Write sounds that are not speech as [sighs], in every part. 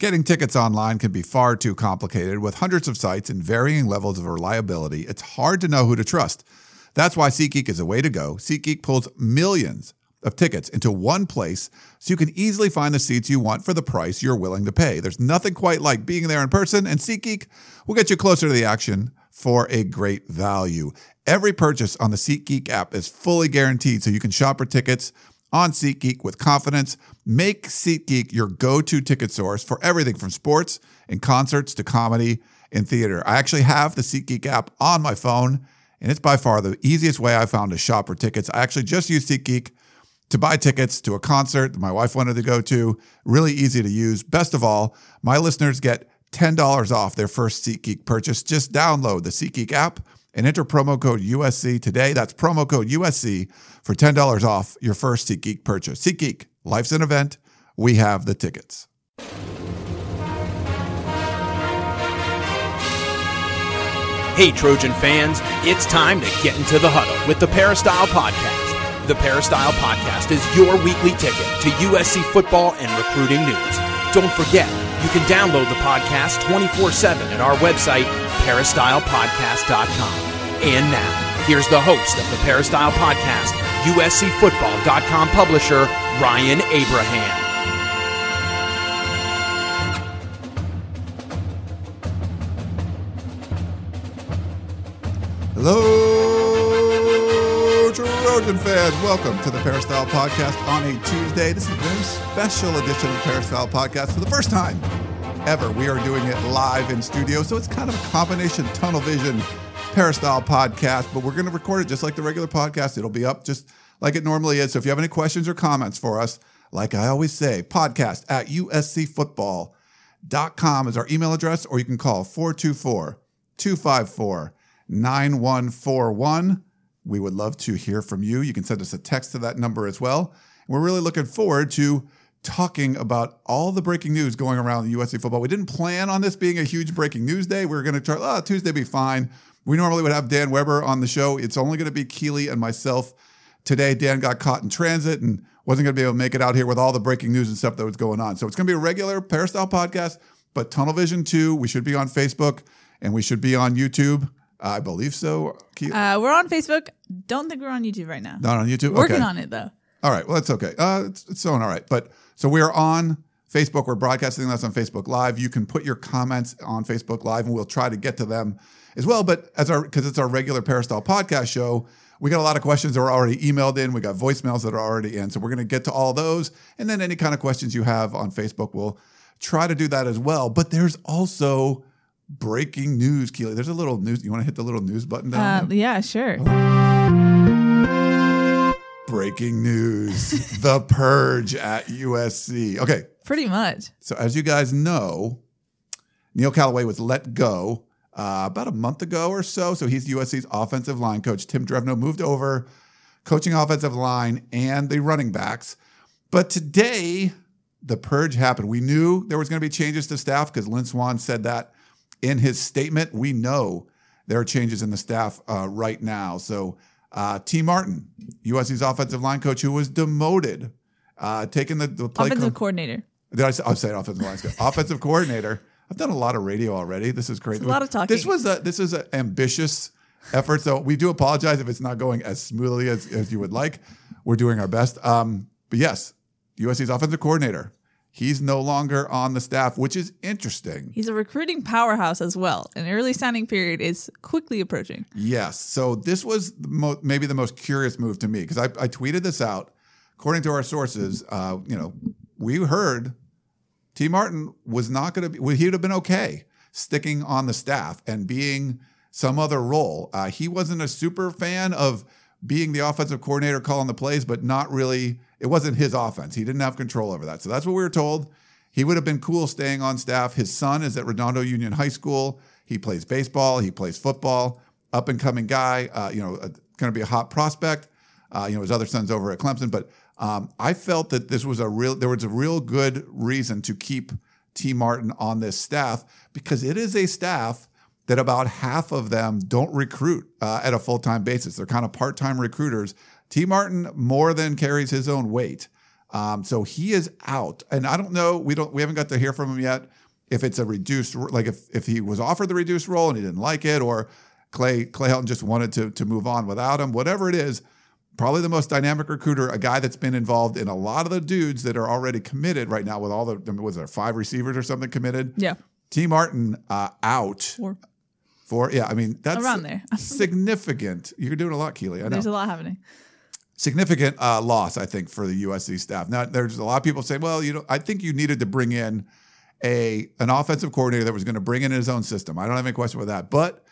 Getting tickets online can be far too complicated. With hundreds of sites and varying levels of reliability, it's hard to know who to trust. That's why SeatGeek is a way to go. SeatGeek pulls millions of tickets into one place so you can easily find the seats you want for the price you're willing to pay. There's nothing quite like being there in person, and SeatGeek will get you closer to the action for a great value. Every purchase on the SeatGeek app is fully guaranteed, so you can shop for tickets on SeatGeek with confidence. Make SeatGeek your go to ticket source for everything from sports and concerts to comedy and theater. I actually have the SeatGeek app on my phone, and it's by far the easiest way I found to shop for tickets. I actually just use SeatGeek to buy tickets to a concert that my wife wanted to go to. Really easy to use. Best of all, my listeners get $10 off their first SeatGeek purchase. Just download the SeatGeek app and enter promo code USC today. That's promo code USC for $10 off your first SeatGeek purchase. SeatGeek, life's an event. We have the tickets. Hey, Trojan fans, it's time to get into the huddle with the Peristyle Podcast. The Peristyle Podcast is your weekly ticket to USC football and recruiting news. Don't forget, you can download the podcast 24 7 at our website, peristylepodcast.com. And now, here's the host of the Peristyle Podcast, USCFootball.com publisher, Ryan Abraham. Hello, Trojan fans. Welcome to the Peristyle Podcast on a Tuesday. This is a very special edition of the Peristyle Podcast. For the first time ever, we are doing it live in studio. So it's kind of a combination tunnel vision Peristyle Podcast, but we're going to record it just like the regular podcast. It'll be up just like it normally is. So if you have any questions or comments for us, like I always say, podcast at uscfootball.com is our email address, or you can call 424 254 9141. We would love to hear from you. You can send us a text to that number as well. We're really looking forward to talking about all the breaking news going around the USC football. We didn't plan on this being a huge breaking news day. We were going to try, oh, Tuesday be fine. We normally would have Dan Weber on the show. It's only going to be Keely and myself today. Dan got caught in transit and wasn't going to be able to make it out here with all the breaking news and stuff that was going on. So it's going to be a regular Peristyle podcast, but Tunnel Vision 2, we should be on Facebook and we should be on YouTube. I believe so. Keely? Uh, we're on Facebook. Don't think we're on YouTube right now. Not on YouTube? Working okay. on it though. All right. Well, that's okay. Uh, it's, it's going all right. But so we are on Facebook. We're broadcasting this on Facebook Live. You can put your comments on Facebook Live, and we'll try to get to them as well. But as our because it's our regular Peristyle podcast show, we got a lot of questions that are already emailed in. We got voicemails that are already in. So we're going to get to all those, and then any kind of questions you have on Facebook, we'll try to do that as well. But there's also breaking news, Keely. There's a little news. You want to hit the little news button down Uh, there? yeah, sure. Breaking news: [laughs] The Purge at USC. Okay, Pretty much. so as you guys know, Neil Callaway was let go uh, about a month ago or so. So he's USC's offensive line coach. Tim Drevno moved over, coaching offensive line and the running backs. But today, the purge happened. We knew there was going to be changes to staff because Lynn Swann said that in his statement. We know there are changes in the staff uh, right now. So uh, Tee Martin, USC's offensive line coach, who was demoted, uh, taking the, the play. Offensive co- coordinator. did I say, I'll say offensive line coach. offensive coordinator. I've done a lot of radio already. This is great. It's a lot of talking. This was a this is an ambitious effort. So we do apologize if it's not going as smoothly as, as you would like. We're doing our best. Um, but yes, USC's offensive coordinator. He's no longer on the staff, which is interesting. He's a recruiting powerhouse as well. An early signing period is quickly approaching. Yes. So this was the mo- maybe the most curious move to me because I, I tweeted this out. According to our sources, uh, you know, we heard Tee Martin was not going to be. Well, he'd have been okay sticking on the staff and being some other role. Uh, he wasn't a super fan of being the offensive coordinator calling the plays, but not really. It wasn't his offense. He didn't have control over that. So that's what we were told. He would have been cool staying on staff. His son is at Redondo Union High School. He plays baseball. He plays football. Up and coming guy. Uh, you know, going to be a hot prospect. Uh, you know, his other son's over at Clemson, but um, I felt that this was a real. There was a real good reason to keep Tee Martin on this staff because it is a staff that about half of them don't recruit uh, at a full time basis. They're kind of part time recruiters. Tee Martin more than carries his own weight Um, so he is out, and I don't know. We don't. We haven't got to hear from him yet. If it's a reduced, like if if he was offered the reduced role and he didn't like it, or Clay Clay Helton just wanted to to move on without him, whatever it is. Probably the most dynamic recruiter, a guy that's been involved in a lot of the dudes that are already committed right now with all the was there five receivers or something committed. Yeah. Tee Martin uh, out Or for yeah. I mean that's Around there. [laughs] significant. You're doing a lot, Keely. I know there's a lot happening. significant uh, loss, I think, for the USC staff. Now, there's a lot of people saying, well, you know, I think you needed to bring in a an offensive coordinator that was going to bring in his own system. I don't have any question with that, but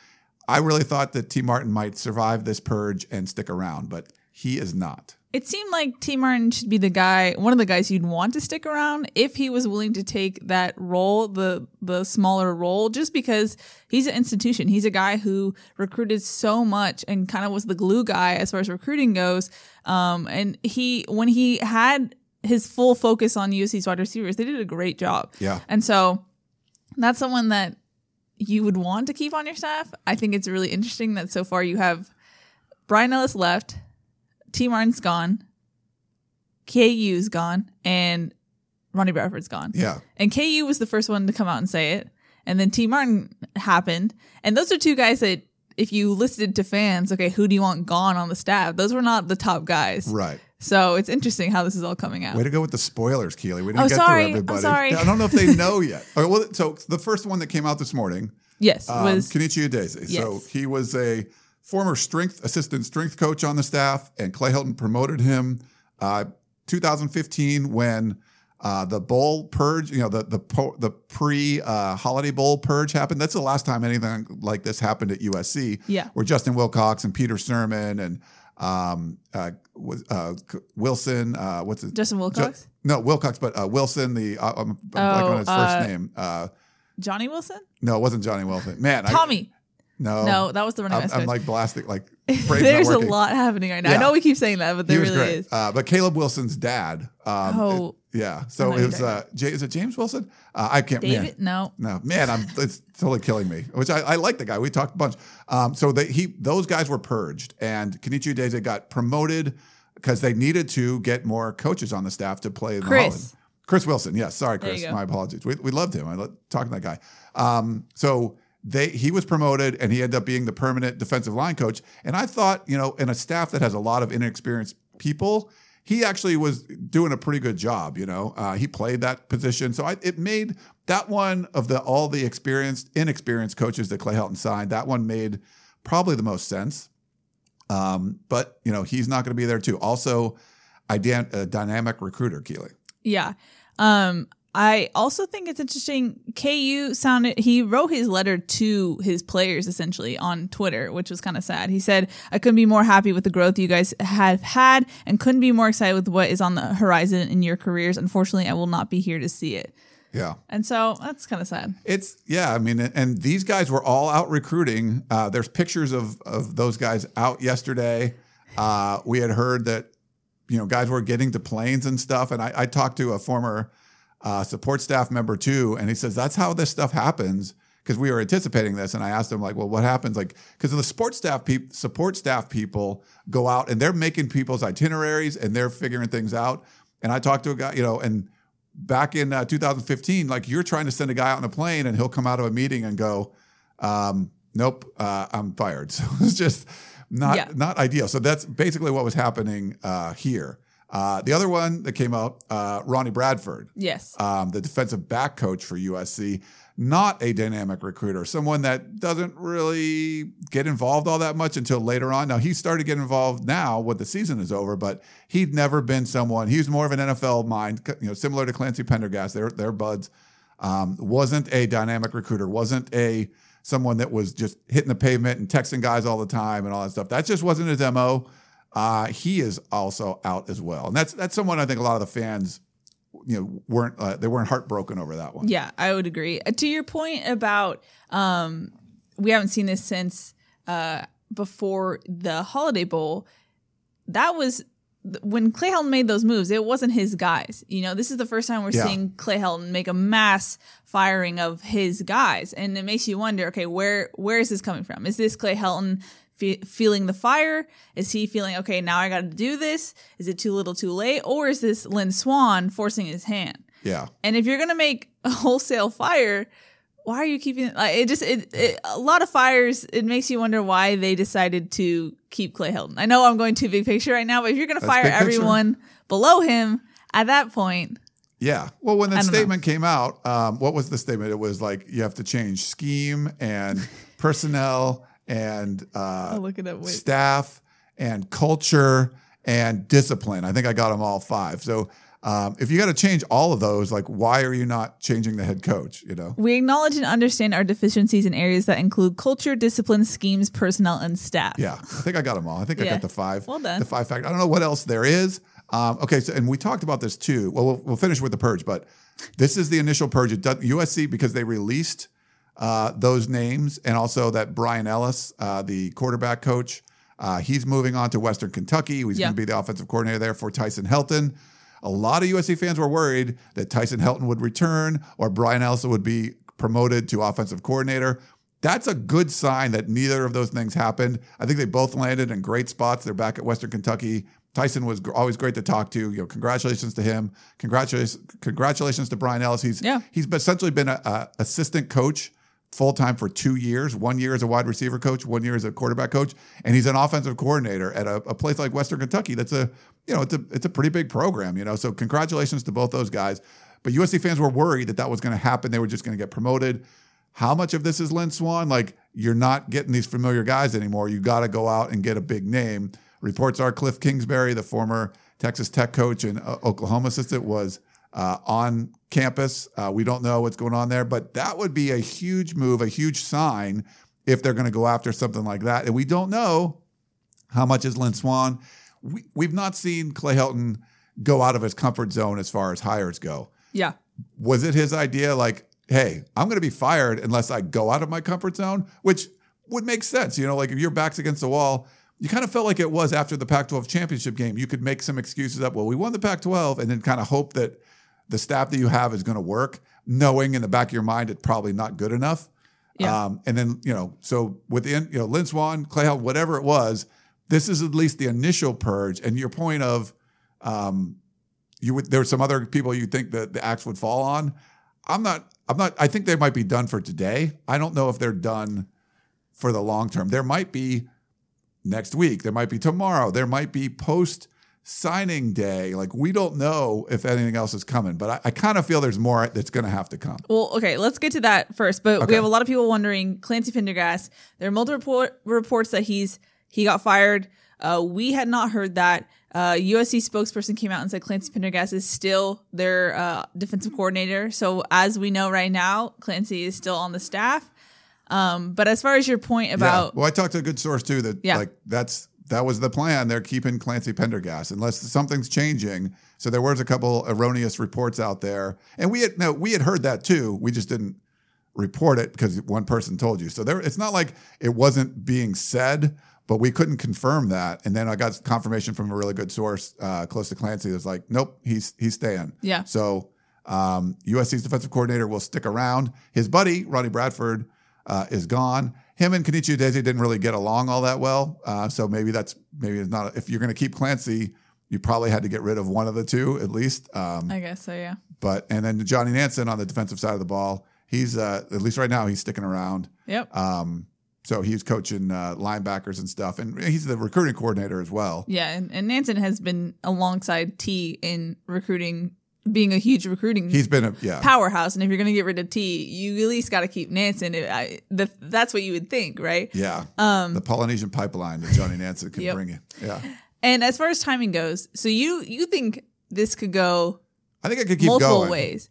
I really thought that Tee Martin might survive this purge and stick around, but he is not. It seemed like Tee Martin should be the guy, one of the guys you'd want to stick around if he was willing to take that role, the the smaller role, just because he's an institution. He's a guy who recruited so much and kind of was the glue guy as far as recruiting goes. Um, and he, when he had his full focus on USC's wide receivers, they did a great job. Yeah. And so that's someone that you would want to keep on your staff. I think it's really interesting that so far you have Brian Ellis left, Tee Martin's gone, KU's gone, and Ronnie Bradford's gone. Yeah. And KU was the first one to come out and say it. And then Tee Martin happened. And those are two guys that, if you listed to fans, okay, who do you want gone on the staff? Those were not the top guys. Right. So it's interesting how this is all coming out. Way to go with the spoilers, Keely. We didn't Oh, get sorry. through I'm everybody. sorry. I don't know if they know [laughs] yet. Okay, well, so the first one that came out this morning yes, um, was Kenechi Udeze. So he was a former strength assistant strength coach on the staff, and Clay Helton promoted him uh, 2015 when uh, the bowl purge, you know, the the po- the pre uh, holiday bowl purge happened. That's the last time anything like this happened at USC. Yeah. where Justin Wilcox and Peter Sirmon and um, uh, uh, Wilson. Uh, what's it? Justin Wilcox? no, Wilcox, but uh, Wilson. The uh, I'm, I'm blanking on his Oh, first name. Uh, Johnny Wilson? no, it wasn't Johnny Wilson. Man, I- Tommy. No, no, that was the running I'm. I'm like blasting, like [laughs] There's a lot happening right now. Yeah. I know we keep saying that, but He there really great. is. Uh, but Caleb Wilson's dad. Um, Oh. it- yeah. So it was. Uh, J- is it James Wilson? Uh, I can't. David? Man, No. no, man, I'm. It's totally killing me. Which I, I like the guy. We talked a bunch. Um, so they, he, those guys were purged, and Kenechi Udeze got promoted because they needed to get more coaches on the staff to play. In the Chris. Holland. Chris Wilson. Yes. Sorry, Chris. My apologies. We, we loved him. I loved talking to that guy. Um, so they he was promoted and he ended up being the permanent defensive line coach. And I thought, you know, in a staff that has a lot of inexperienced people, he actually was doing a pretty good job. You know, uh, he played that position, so I, it made that one of the all the experienced, inexperienced coaches that Clay Helton signed. That one made probably the most sense. Um, but you know, he's not going to be there too. Also, a dynamic recruiter, Keely. Yeah. Um, I also think it's interesting. KU sounded, he wrote his letter to his players essentially on Twitter, which was kind of sad. He said, I couldn't be more happy with the growth you guys have had and couldn't be more excited with what is on the horizon in your careers. Unfortunately, I will not be here to see it. Yeah. And so that's kind of sad. It's yeah, I mean, and these guys were all out recruiting. Uh, there's pictures of of those guys out yesterday. Uh, we had heard that you know guys were getting to planes and stuff, and I, I talked to a former uh, support staff member too, and he says that's how this stuff happens because we were anticipating this, and I asked him like, well, what happens like because the sports staff people, support staff people go out and they're making people's itineraries and they're figuring things out, and I talked to a guy, you know, and back in uh, 2015, like you're trying to send a guy out on a plane and he'll come out of a meeting and go, um, nope, uh, I'm fired. [laughs] So it's just not Yeah. not ideal. So that's basically what was happening uh, here. Uh, the other one that came out, uh, Ronnie Bradford, Yes. um, the defensive back coach for USC, not a dynamic recruiter, someone that doesn't really get involved all that much until later on. Now he started getting involved now when the season is over, but he'd never been someone. He was more of an NFL mind, you know, similar to Clancy Pendergast. They're they're buds. Um, wasn't a dynamic recruiter. Wasn't a someone that was just hitting the pavement and texting guys all the time and all that stuff. That just wasn't his mo. Uh, he is also out as well, and that's that's someone I think a lot of the fans, you know, weren't uh, they weren't heartbroken over that one. Yeah, I would agree. Uh, to your point about um, we haven't seen this since uh, before the Holiday Bowl. That was when Clay Helton made those moves. It wasn't his guys. You know, this is the first time we're Yeah. seeing Clay Helton make a mass firing of his guys, and it makes you wonder. Okay, where where is this coming from? Is this Clay Helton? Fe- feeling the fire? Is he feeling okay? Now I got to do this. Is it too little, too late, or is this Lynn Swann forcing his hand? Yeah. And if you're gonna make a wholesale fire, why are you keeping like it? Just it, it a lot of fires. It makes you wonder why they decided to keep Clay Helton I know I'm going too big picture right now, but if you're gonna That's fire picture. everyone below him at that point, Yeah. Well, when the don't know. statement came out, um, what was the statement? It was like you have to change scheme and personnel and uh, I'll look it up. Staff and culture and discipline. I think I got them all five. So um, if you got to change all of those, like why are you not changing the head coach? You know? We acknowledge and understand our deficiencies in areas that include culture, discipline, schemes, personnel, and staff. Yeah, I think I got them all. I think I got the five. Well done. The five factors. I don't know what else there is. Um, okay, so and we talked about this too. Well, we'll, we'll finish with the purge, but this is the initial purge. It does, USC because they released uh, those names and also that Brian Ellis, uh, the quarterback coach, uh, he's moving on to Western Kentucky. He's Yeah. going to be the offensive coordinator there for Tyson Helton. A lot of USC fans were worried that Tyson Helton would return or Brian Ellis would be promoted to offensive coordinator. That's a good sign that neither of those things happened. I think they both landed in great spots. They're back at Western Kentucky. Tyson was always great to talk to. You know, congratulations to him. Congratulations, congratulations to Brian Ellis. He's Yeah. he's essentially been a, a assistant coach full time for two years. One year as a wide receiver coach, one year as a quarterback coach, and he's an offensive coordinator at a, a place like Western Kentucky. That's a you know it's a it's a pretty big program. You know, so congratulations to both those guys. But USC fans were worried that that was going to happen. They were just going to get promoted. How much of this is Lynn Swann? Like you're not getting these familiar guys anymore. You got to go out and get a big name. Reports are Cliff Kingsbury, the former Texas Tech coach and uh, Oklahoma assistant, was uh, on campus. Uh, we don't know what's going on there, but that would be a huge move, a huge sign if they're going to go after something like that. And we don't know how much is Lynn Swann. We, we've not seen Clay Helton go out of his comfort zone as far as hires go Yeah. was it his idea like hey i'm going to be fired unless i go out of my comfort zone which would make sense you know like if your back's against the wall you kind of felt like it was after the pac 12 championship game you could make some excuses up well we won the pac 12 and then kind of hope that the staff that you have is going to work knowing in the back of your mind it's probably not good enough Yeah. um, and then you know so within you know lynn swann clay Helton, whatever it was this is at least the initial purge and your point of um, you would there were some other people you think that the axe would fall on. I'm not I'm not I think they might be done for today. I don't know if they're done for the long term. There might be next week, there might be tomorrow, there might be post signing day. Like we don't know if anything else is coming, but I, I kind of feel there's more that's gonna have to come. Well, okay, let's get to that first. But Okay. we have a lot of people wondering Clancy Pendergast. There are multiple report, reports that he's he got fired. Uh, we had not heard that. Uh, USC spokesperson came out and said Clancy Pendergast is still their uh, defensive coordinator. So as we know right now, Clancy is still on the staff. Um, but as far as your point about yeah. Well, I talked to a good source too that Yeah. like that's that was the plan. They're keeping Clancy Pendergast unless something's changing. So there was a couple erroneous reports out there, and we had no, we had heard that too. We just didn't report it because one person told you. So there, it's not like it wasn't being said, but we couldn't confirm that. And then I got confirmation from a really good source uh, close to Clancy. That was like, nope, he's he's staying. Yeah. So um, USC's defensive coordinator will stick around. His buddy Ronnie Bradford uh, is gone. Him and Kenechi Udeze didn't really get along all that well. Uh, so maybe that's maybe it's not. If you're going to keep Clancy, you probably had to get rid of one of the two at least. Um, I guess so, yeah. but and then Johnny Nansen on the defensive side of the ball, he's uh, at least right now he's sticking around. Yep. Um, so he's coaching uh, linebackers and stuff, and he's the recruiting coordinator as well. Yeah, and, and Nansen has been alongside Tee in recruiting, being a huge recruiting He's been a yeah. powerhouse. And if you're going to get rid of Tee, you at least got to keep Nansen. It- I, the, that's what you would think, right? Yeah, the Polynesian pipeline that Johnny Nansen can Um, Yep. bring in. Yeah, And as far as timing goes, so you you think this could go I think it could keep multiple going. ways.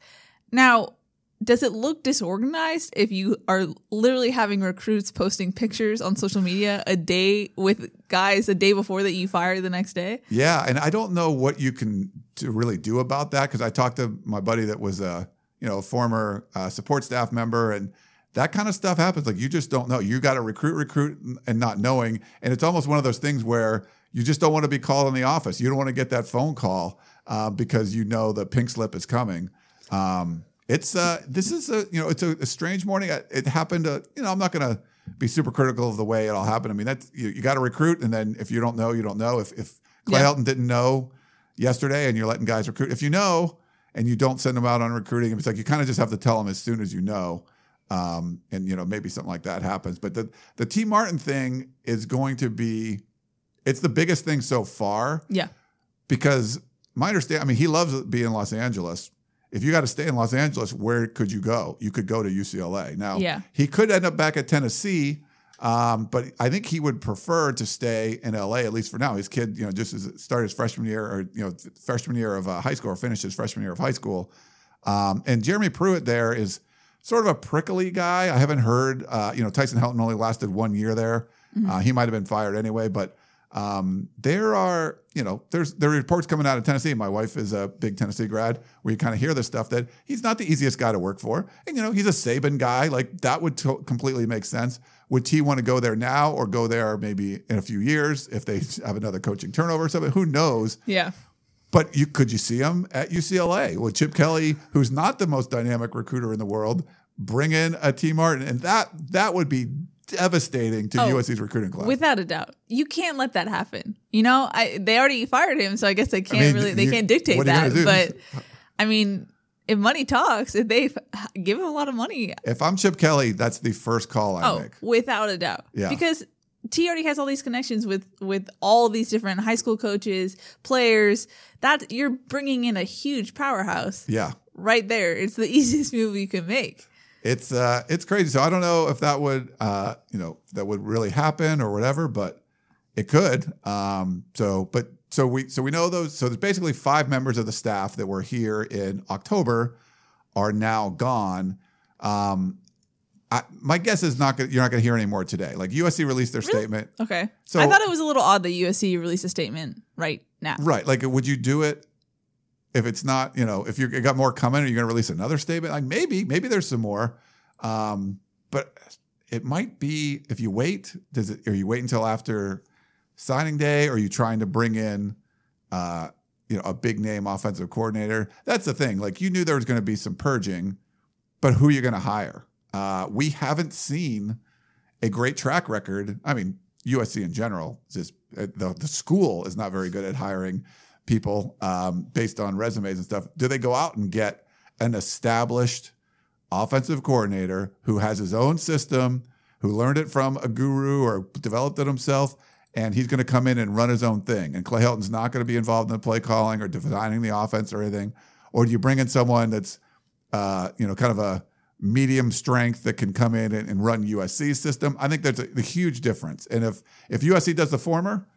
Now, does it look disorganized if you are literally having recruits posting pictures on social media a day with guys a day before that you fire the next day? Yeah, and I don't know what you can to really do about that because I talked to my buddy that was a you know a former uh, support staff member, and that kind of stuff happens. Like you just don't know. You got to recruit, recruit, and not knowing, and it's almost one of those things where you just don't want to be called in the office. You don't want to get that phone call uh, because you know the pink slip is coming. Um, it's uh, this is a you know it's a, a strange morning. It happened. Uh, you know, I'm not gonna be super critical of the way it all happened. I mean, that's you, you got to recruit, and then if you don't know, you don't know. If if Clay Yeah. Helton didn't know yesterday, and you're letting guys recruit, if you know and you don't send them out on recruiting, it's like you kind of just have to tell them as soon as you know. Um, and you know maybe something like that happens, but the the Tee Martin thing is going to be, it's the biggest thing so far Yeah. because my understand I mean he loves being in Los Angeles. If you got to stay in Los Angeles, where could you go? You could go to UCLA. Now, Yeah. he could end up back at Tennessee, um, but I think he would prefer to stay in LA at least for now. His kid, you know, just as started his freshman year or you know freshman year of uh, high school or finished his freshman year of high school. Um, and Jeremy Pruitt there is sort of a prickly guy. I haven't heard, uh, you know, Tyson Helton only lasted one year there. Uh, he might have been fired anyway, but um, there are, you know, there's there are reports coming out of Tennessee. My wife is a big Tennessee grad, where you kind of hear this stuff that he's not the easiest guy to work for, and you know, he's a Saban guy. Like that would to- completely make sense. Would Tee want to go there now or go there maybe in a few years if they [laughs] have another coaching turnover or something? Who knows? Yeah. But you could you see him at UCLA with Chip Kelly, who's not the most dynamic recruiter in the world, bring in a Tee Martin, and that that would be devastating to Oh, USC's recruiting class. Without a doubt, you can't let that happen. You know, I they already fired him, so I guess they can't mean, really they you- can't dictate that. But I mean, if money talks, if they give him a lot of money, if I'm Chip Kelly, that's the first call I oh, make. without a doubt, Yeah. because Tee already has all these connections with with all these different high school coaches, players. That you're bringing in a huge powerhouse Yeah. right there. It's the [laughs] easiest move you can make. It's uh it's crazy. So I don't know if that would uh you know that would really happen or whatever, but it could. Um so but so we so we know those so there's basically five members of the staff that were here in October are now gone. Um I, my guess is not gonna, you're not going to hear any more today. Like USC released their statement, Okay, So- I thought it was a little odd that USC released a statement right now. right? Like, would you do it if it's not, you know, if you got more coming, are you going to release another statement? Like maybe, maybe there's some more, um, but it might be if you wait. Does it? Are you wait until after signing day? Or are you trying to bring in, uh, you know, a big name offensive coordinator? That's the thing. Like you knew there was going to be some purging, but who are you going to hire? Uh, we haven't seen a great track record. I mean, USC in general, just uh, the, the school is not very good at hiring people um, based on resumes and stuff. Do they go out and get an established offensive coordinator who has his own system, who learned it from a guru or developed it himself, and he's going to come in and run his own thing? And Clay Helton's not going to be involved in the play calling or designing the offense or anything. Or do you bring in someone that's, uh, you know, kind of a medium strength that can come in and, and run USC's system. I think there's a, a huge difference. And if if USC does the former,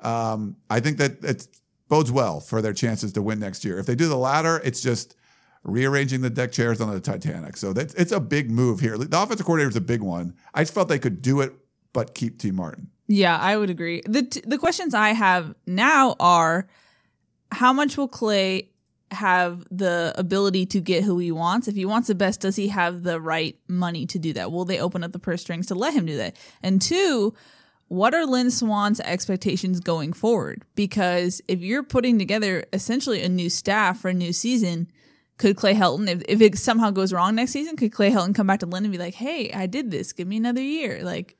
um, I think that it bodes well for their chances to win next year. If they do the latter, it's just rearranging the deck chairs on the Titanic. So that's it's a big move here. The offensive coordinator is a big one. I just felt they could do it, but keep Tee Martin. Yeah, I would agree. The t- the questions I have now are how much will Clay have the ability to get who he wants? If he wants the best, does he have the right money to do that? Will they open up the purse strings to let him do that? And two, what are Lynn Swann's expectations going forward? Because if you're putting together essentially a new staff for a new season, could Clay Helton, if, if it somehow goes wrong next season, could Clay Helton come back to Lynn and be like, hey, I did this, give me another year? Like,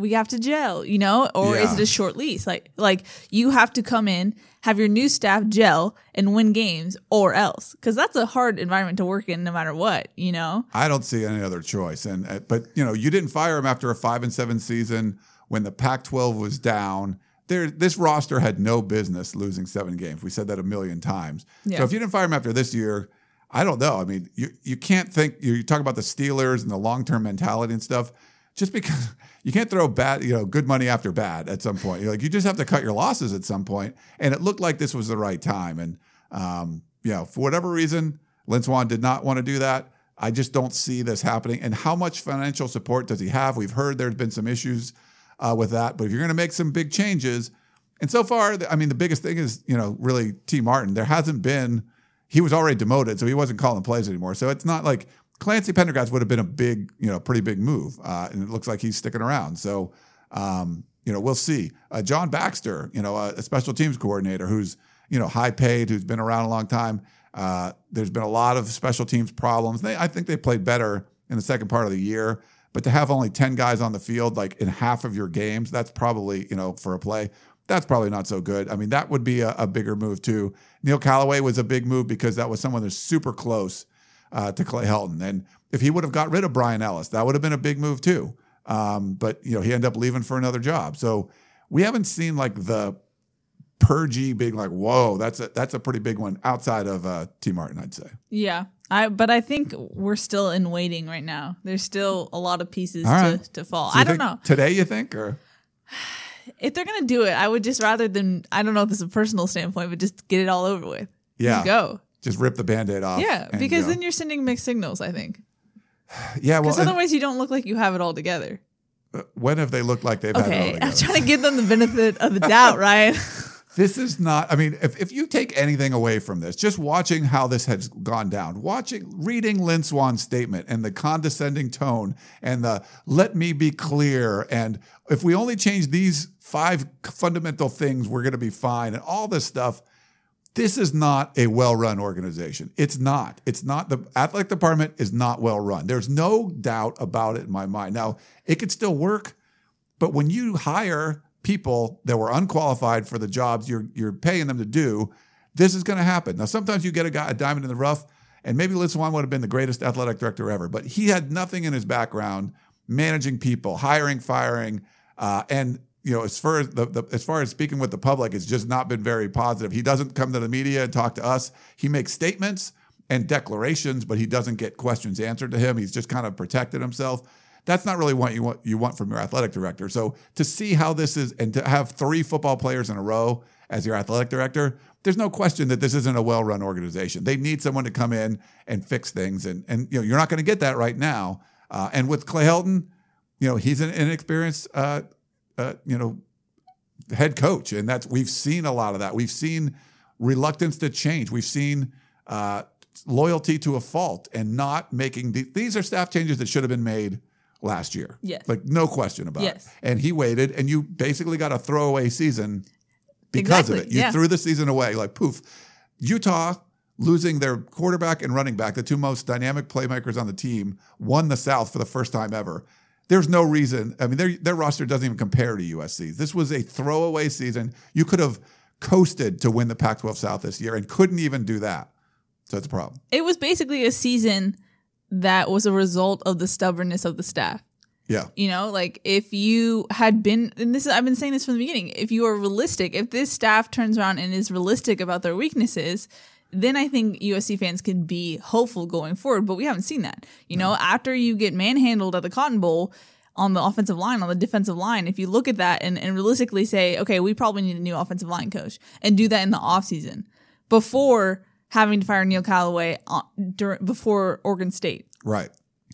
we have to gel, you know, or is it a short lease? Like, like you have to come in, have your new staff gel and win games, or else, because that's a hard environment to work in, no matter what, you know. I don't see any other choice. And uh, but you know, you didn't fire him after a five and seven season when the Pac-12 was down. There, this roster had no business losing seven games. We said that a million times. Yeah. So if you didn't fire him after this year, I don't know. I mean, you you can't think. You, you talk about the Steelers and the long-term mentality and stuff. Just because [laughs] you can't throw bad, you know, good money after bad at some point. You're like you just have to cut your losses at some point. And it looked like this was the right time. And um, you know, for whatever reason, Lynn Swann did not want to do that. I just don't see this happening. And how much financial support does he have? We've heard there's been some issues uh, with that. But if you're going to make some big changes, and so far, I mean, the biggest thing is you know really Tee Martin. There hasn't been. He was already demoted, so he wasn't calling plays anymore. So it's not like Clancy Pendergast would have been a big, you know, pretty big move, uh, and it looks like he's sticking around. So, um, you know, we'll see. Uh, John Baxter, you know, a, a special teams coordinator who's you know high paid, who's been around a long time. Uh, there's been a lot of special teams problems. They, I think they played better in the second part of the year, But to have only 10 guys on the field, like in half of your games, that's probably, you know, for a play, that's probably not so good. I mean, that would be a, a bigger move too. Neil Callaway was a big move because that was someone that's super close uh, to Clay Helton. And if he would have got rid of Brian Ellis, that would have been a big move too. Um, but, you know, he ended up leaving for another job. So we haven't seen like the purgy being like, whoa, that's a, that's a pretty big one outside of uh, Tee Martin, I'd say. Yeah. I but I think we're still in waiting right now. There's still a lot of pieces All to, to fall. So I don't know. Today, you think? Or [sighs] If they're gonna do it, I would just rather than I don't know if this is a personal standpoint, but just get it all over with. Yeah. Just go. Just rip the band aid off? Yeah. Because go. then you're sending mixed signals, I think. yeah, well, Because otherwise you don't look like you have it all together. Uh, when have they looked like they've had it all Okay. together? I'm trying to give them the benefit of the doubt, [laughs] right This is not, I mean, if, if you take anything away from this, just watching how this has gone down, watching, reading Lynn Swann's statement and the condescending tone and the let me be clear. And if we only change these five fundamental things, we're going to be fine and all this stuff. This is not a well run organization. It's not. It's not. The athletic department is not well run. There's no doubt about it in my mind. Now, it could still work. But when you hire people that were unqualified for the jobs you're you're paying them to do, this is going to happen. Now, sometimes you get a guy a diamond in the rough, and maybe Liz Swann would have been the greatest athletic director ever, but he had nothing in his background managing people, hiring, firing, uh, and you know, as far as the, the as far as speaking with the public, it's just not been very positive. He doesn't come to the media and talk to us. He makes statements and declarations, but he doesn't get questions answered to him. He's just kind of protected himself that's not really what you want you want from your athletic director. So to see how this is and to have three football players in a row as your athletic director, there's no question that this isn't a well-run organization. They need someone to come in and fix things, and and you know you're not going to get that right now. Uh, and with Clay Helton, you know he's an inexperienced uh, uh, you know head coach, and that's we've seen a lot of that. We've seen reluctance to change. We've seen. Uh, loyalty to a fault and not making the, these are staff changes that should have been made last year. Yes. Like no question about Yes. it. And he waited and you basically got a throwaway season because of it. You yeah. threw the season away like poof. Utah losing their quarterback and running back, the two most dynamic playmakers on the team, won the South for the first time ever. There's no reason. I mean, their their roster doesn't even compare to USC's. This was a throwaway season. You could have coasted to win the Pac-12 South this year and couldn't even do that. So it's a problem. it was basically a season that was a result of the stubbornness of the staff. Yeah. You know, like if you had been, and this is, I've been saying this from the beginning, if you are realistic, if this staff turns around and is realistic about their weaknesses, then I think USC fans can be hopeful going forward. But we haven't seen that. You know, after you get manhandled at the Cotton Bowl on the offensive line, on the defensive line, if you look at that and, and realistically say, okay, we probably need a new offensive line coach and do that in the offseason before having to fire Neil Callaway on, uh, during, before Oregon State Right.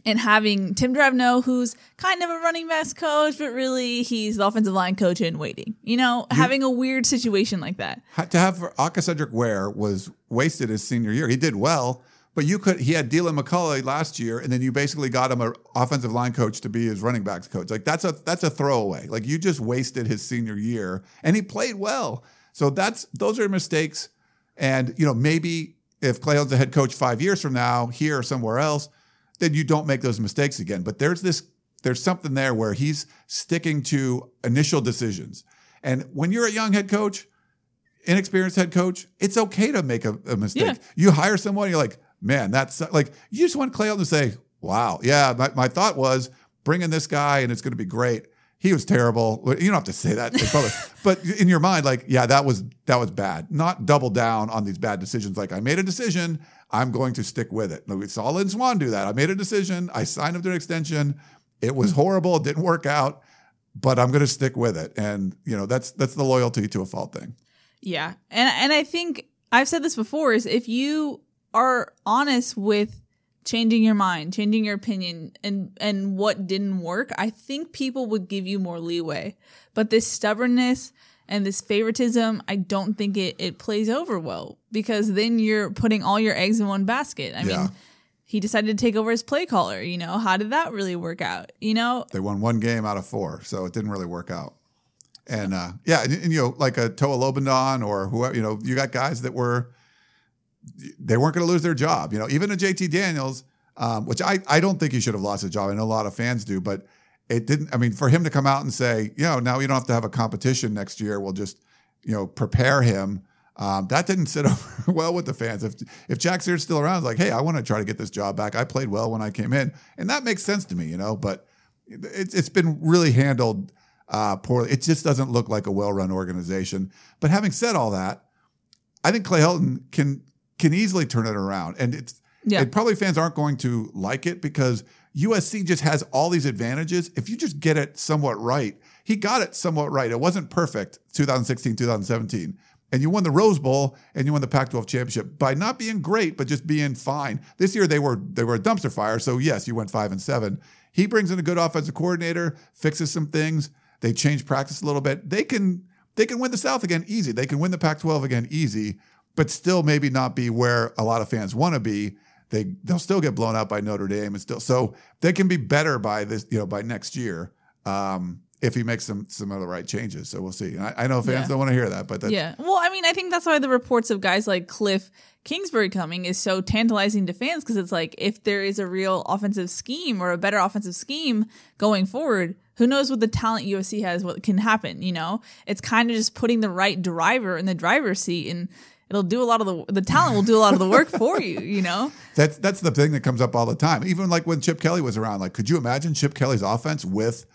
And having Tim Drevno, who's kind of a running backs coach, but really he's the offensive line coach in waiting. You know, having a weird situation like that. To have Aca'Cedric Ware was wasted his senior year. He did well, but you could he had Deland McCullough last year, and then you basically got him an offensive line coach to be his running backs coach. Like that's a that's a throwaway. Like you just wasted his senior year, and he played well. So that's those are mistakes. And you know maybe if Clay Helton's a head coach five years from now, here or somewhere else, then you don't make those mistakes again. But there's this there's something there where he's sticking to initial decisions. And when you're a young head coach, inexperienced head coach, it's okay to make a, a mistake. Yeah. You hire someone, you're like, man, that's like, you just want Clay Helton to say, wow, yeah, my, my thought was bring in this guy and it's going to be great. He was terrible. You don't have to say that, in public, [laughs] but in your mind, like, yeah, that was that was bad. Not double down on these bad decisions. Like, I made a decision, I'm going to stick with it. We saw Lynn Swann do that. I made a decision, I signed up to an extension. It was horrible. It didn't work out, but I'm going to stick with it. And you know, that's that's the loyalty to a fault thing. Yeah. And and I think I've said this before is if you are honest with changing your mind, changing your opinion and and what didn't work, I think people would give you more leeway. But this stubbornness and this favoritism, I don't think it it plays over well because then you're putting all your eggs in one basket. I Yeah. mean, he decided to take over as play caller, you know, how did that really work out? You know, They won one game out of four, so it didn't really work out. And uh, yeah, and, and, you know, like a Toa Lobendahn or whoever, you know, you got guys that were they weren't going to lose their job. You know, even a JT Daniels, um, which I, I don't think he should have lost his job. I know a lot of fans do, but it didn't. I mean, for him to come out and say, you know, now you don't have to have a competition next year. We'll just, you know, prepare him. Um, that didn't sit [laughs] over well with the fans. If if Jack Sears still around, like, hey, I want to try to get this job back. I played well when I came in, and that makes sense to me, you know. But it, it's been really handled uh, poorly. It just doesn't look like a well-run organization. But having said all that, I think Clay Helton can can easily turn it around, and it's Yeah. and probably fans aren't going to like it because USC just has all these advantages. If you just get it somewhat right, he got it somewhat right. It wasn't perfect 2016, 2017. And you won the Rose Bowl and you won the Pac-12 championship by not being great, but just being fine. This year they were they were a dumpster fire. So yes, you went five and seven. He brings in a good offensive coordinator, fixes some things. They change practice a little bit. They can they can win the South again easy. They can win the Pac-12 again easy, but still maybe not be where a lot of fans want to be. They they'll still get blown out by Notre Dame and still so they can be better by this you know by next year um, if he makes some some of the right changes. So we'll see. I, I know fans Yeah. don't want to hear that, but that's, Yeah. Well, I mean, I think that's why the reports of guys like Cliff Kingsbury coming is so tantalizing to fans because it's like if there is a real offensive scheme or a better offensive scheme going forward, who knows what the talent USC has, what can happen, you know? It's kind of just putting the right driver in the driver's seat and it'll do a lot of the the talent will do a lot of the work for you, you know? [laughs] That's that's the thing that comes up all the time. Even like when Chip Kelly was around, like could you imagine Chip Kelly's offense with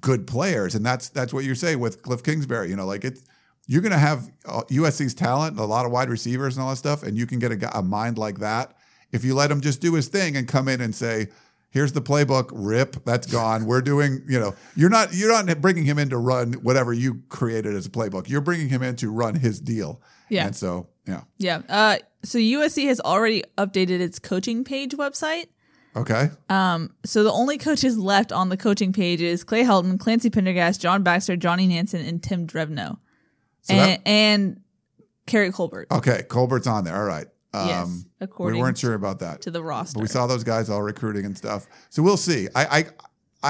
good players? And that's that's what you're saying with Cliff Kingsbury. You know, like it's you're going to have uh, USC's talent, a lot of wide receivers and all that stuff, and you can get a, a mind like that if you let him just do his thing and come in and say. Here's the playbook. Rip. That's gone. We're doing. You know, you're not. You're not bringing him in to run whatever you created as a playbook. You're bringing him in to run his deal. Yeah. And so, yeah. Yeah. Uh so USC has already updated its coaching page website. Okay. um So the only coaches left on the coaching page is Clay Helton, Clancy Pendergast, John Baxter, Johnny Nansen, and Tim Drevno. So and, that- and Keary Colbert Okay, Colbert's on there. All right. Um, Yes, we weren't sure about that, to the roster. but we saw those guys all recruiting and stuff. So we'll see. I I,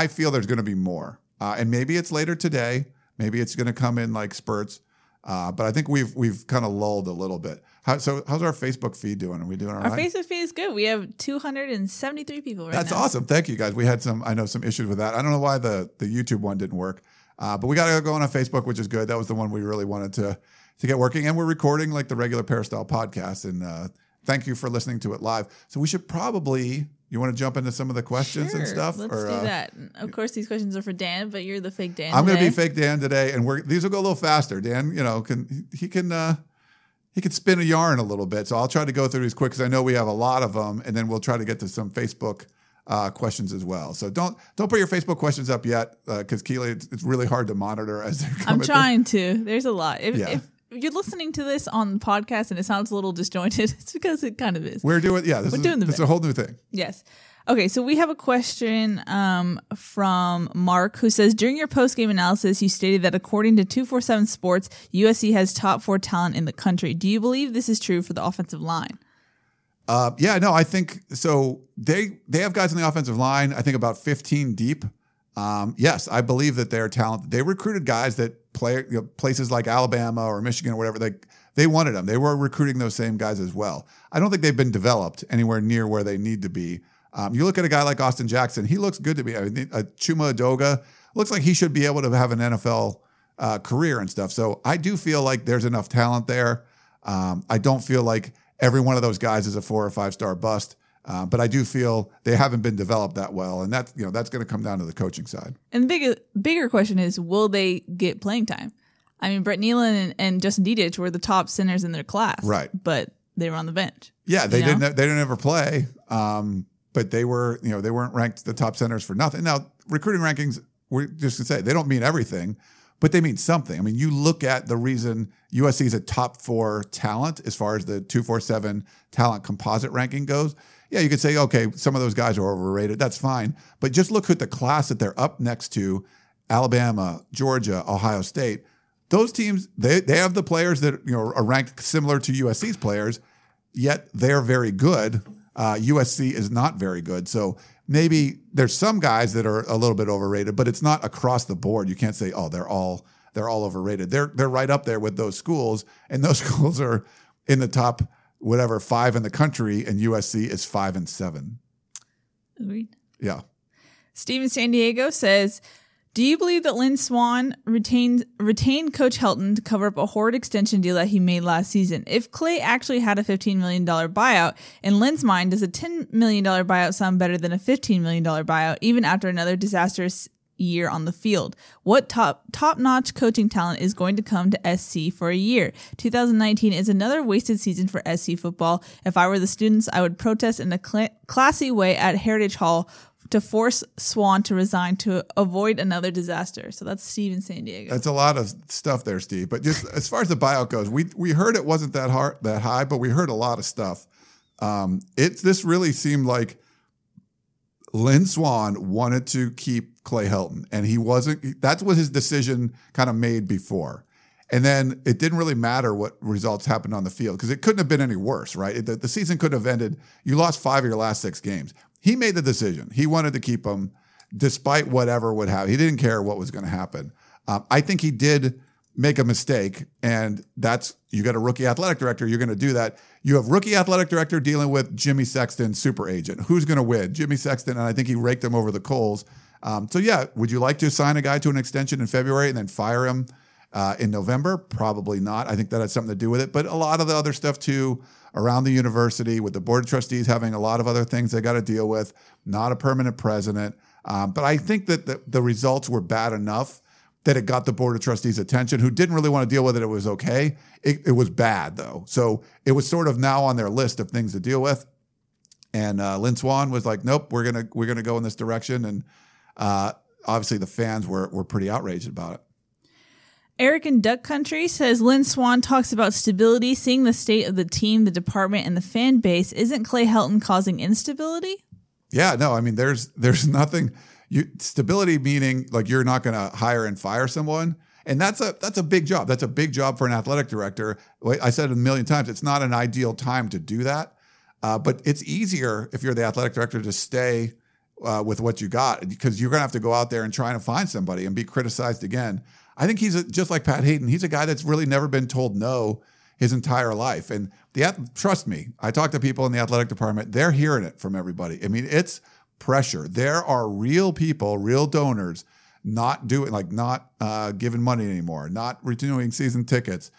I feel there's going to be more, uh, and maybe it's later today. Maybe it's going to come in like spurts. Uh, but I think we've we've kind of lulled a little bit. How, so how's our Facebook feed doing? Are we doing all Our right? Facebook feed is good. We have 273 people right That's now. awesome. Thank you guys. We had some, I know some issues with that. I don't know why the the YouTube one didn't work, uh, but we got to go on on Facebook, which is good. That was the one we really wanted to to get working, and we're recording like the regular Peristyle podcast. And uh, thank you for listening to it live. So we should probably. You want to jump into some of the questions and stuff? Let's or, do uh, that. Of course, these questions are for Dan, but you're the fake Dan. I'm going to be fake Dan today, and we're these will go a little faster. Dan, you know, can he can uh, he can spin a yarn a little bit. So I'll try to go through these quick because I know we have a lot of them, and then we'll try to get to some Facebook uh, questions as well. So don't don't put your Facebook questions up yet because Keely, it's, it's really hard to monitor as they're coming. I'm through. trying to. There's a lot. If, Yeah. if you're listening to this on the podcast and it sounds a little disjointed, [laughs] it's because it kind of is. We're doing yeah. This We're is doing the this is a whole new thing. Yes. Okay, so we have a question um, from Mark who says During your post game analysis, you stated that according to 247 Sports, USC has top four talent in the country. Do you believe this is true for the offensive line? Uh, yeah, no, I think so. They they have guys on the offensive line. I think about 15 deep. Um, yes, I believe that they're talented. They recruited guys that play you know, places like Alabama or Michigan or whatever. They they wanted them. They were recruiting those same guys as well. I don't think they've been developed anywhere near where they need to be. Um, you look at a guy like Austin Jackson. He looks good to me. I mean, uh, Chuma Edoga looks like he should be able to have an NFL uh, career and stuff. So I do feel like there's enough talent there. Um, I don't feel like every one of those guys is a four or five star bust, uh, but I do feel they haven't been developed that well, and that's you know that's going to come down to the coaching side. And the bigger, bigger question is will they get playing time? I mean, Brett Neilon and, and Justin Dedich were the top centers in their class. Right. But they were on the bench. Yeah, they You know? didn't they didn't ever play, um, but they were you know they weren't ranked the top centers for nothing. Now recruiting rankings, we're just going to say they don't mean everything, but they mean something. I mean, you look at the reason USC is a top four talent as far as the two four seven talent composite ranking goes. Yeah, you could say okay, some of those guys are overrated. That's fine, but just look at the class that they're up next to: Alabama, Georgia, Ohio State. Those teams they they have the players that you know are ranked similar to USC's players yet they're very good. Uh, USC is not very good. So maybe there's some guys that are a little bit overrated, but it's not across the board. You can't say, oh, they're all they're all overrated. They're they're right up there with those schools, and those [laughs] schools are in the top whatever five in the country, and USC is five and seven. Agreed. Yeah. Steven San Diego says, "Do you believe that Lynn Swann retained retained Coach Helton to cover up a horrid extension deal that he made last season? If Clay actually had a $15 million buyout, in Lynn's mind, does a $10 million buyout sound better than a $15 million buyout, even after another disastrous year on the field. What top top notch coaching talent is going to come to SC for a year? 2019 is another wasted season for SC football. If I were the students, I would protest in a cl- classy way at Heritage Hall to force Swann to resign to avoid another disaster. So that's Steve in San Diego. That's a lot of stuff there, Steve. But just as far as the buyout goes, we we heard it wasn't that hard that high, but we heard a lot of stuff. Um, it this really seemed like Lynn Swann wanted to keep Clay Helton, and he wasn't. That's what his decision kind of made before. And then it didn't really matter what results happened on the field because it couldn't have been any worse, right? The, the season could have ended. You lost five of your last six games. He made the decision. He wanted to keep him despite whatever would happen. He didn't care what was going to happen. Um, I think he did make a mistake, and that's you got a rookie athletic director. You're going to do that. You have rookie athletic director dealing with Jimmy Sexton, super agent. Who's going to win? Jimmy Sexton, and I think he raked him over the coals. Um, so yeah, would you like to sign a guy to an extension in February and then fire him uh, in November? Probably not. I think that had something to do with it. But a lot of the other stuff too around the university with the board of trustees having a lot of other things they got to deal with. Not a permanent president. Um, but I think that the, the results were bad enough that it got the board of trustees attention who didn't really want to deal with it. It was okay. It, it was bad though. So it was sort of now on their list of things to deal with. And uh, Lynn Swann was like, nope, we're to, we're to go in this direction. And uh, obviously the fans were, were pretty outraged about it. Eric in Duck Country says Lynn Swann talks about stability, seeing the state of the team, the department, and the fan base. Isn't Clay Helton causing instability? Yeah, no, I mean, there's there's [laughs] nothing. You stability meaning like you're not going to hire and fire someone, and that's a that's a big job. That's a big job for an athletic director. I said it a million times. It's not an ideal time to do that, uh, but it's easier if you're the athletic director to stay uh, with what you got because you're going to have to go out there and try to find somebody and be criticized again. I think he's a, just like Pat Haden. He's a guy that's really never been told no his entire life. And the trust me, I talk to people in the athletic department. They're hearing it from everybody. I mean, it's pressure. There are real people, real donors, not doing like not uh, giving money anymore, not renewing season tickets.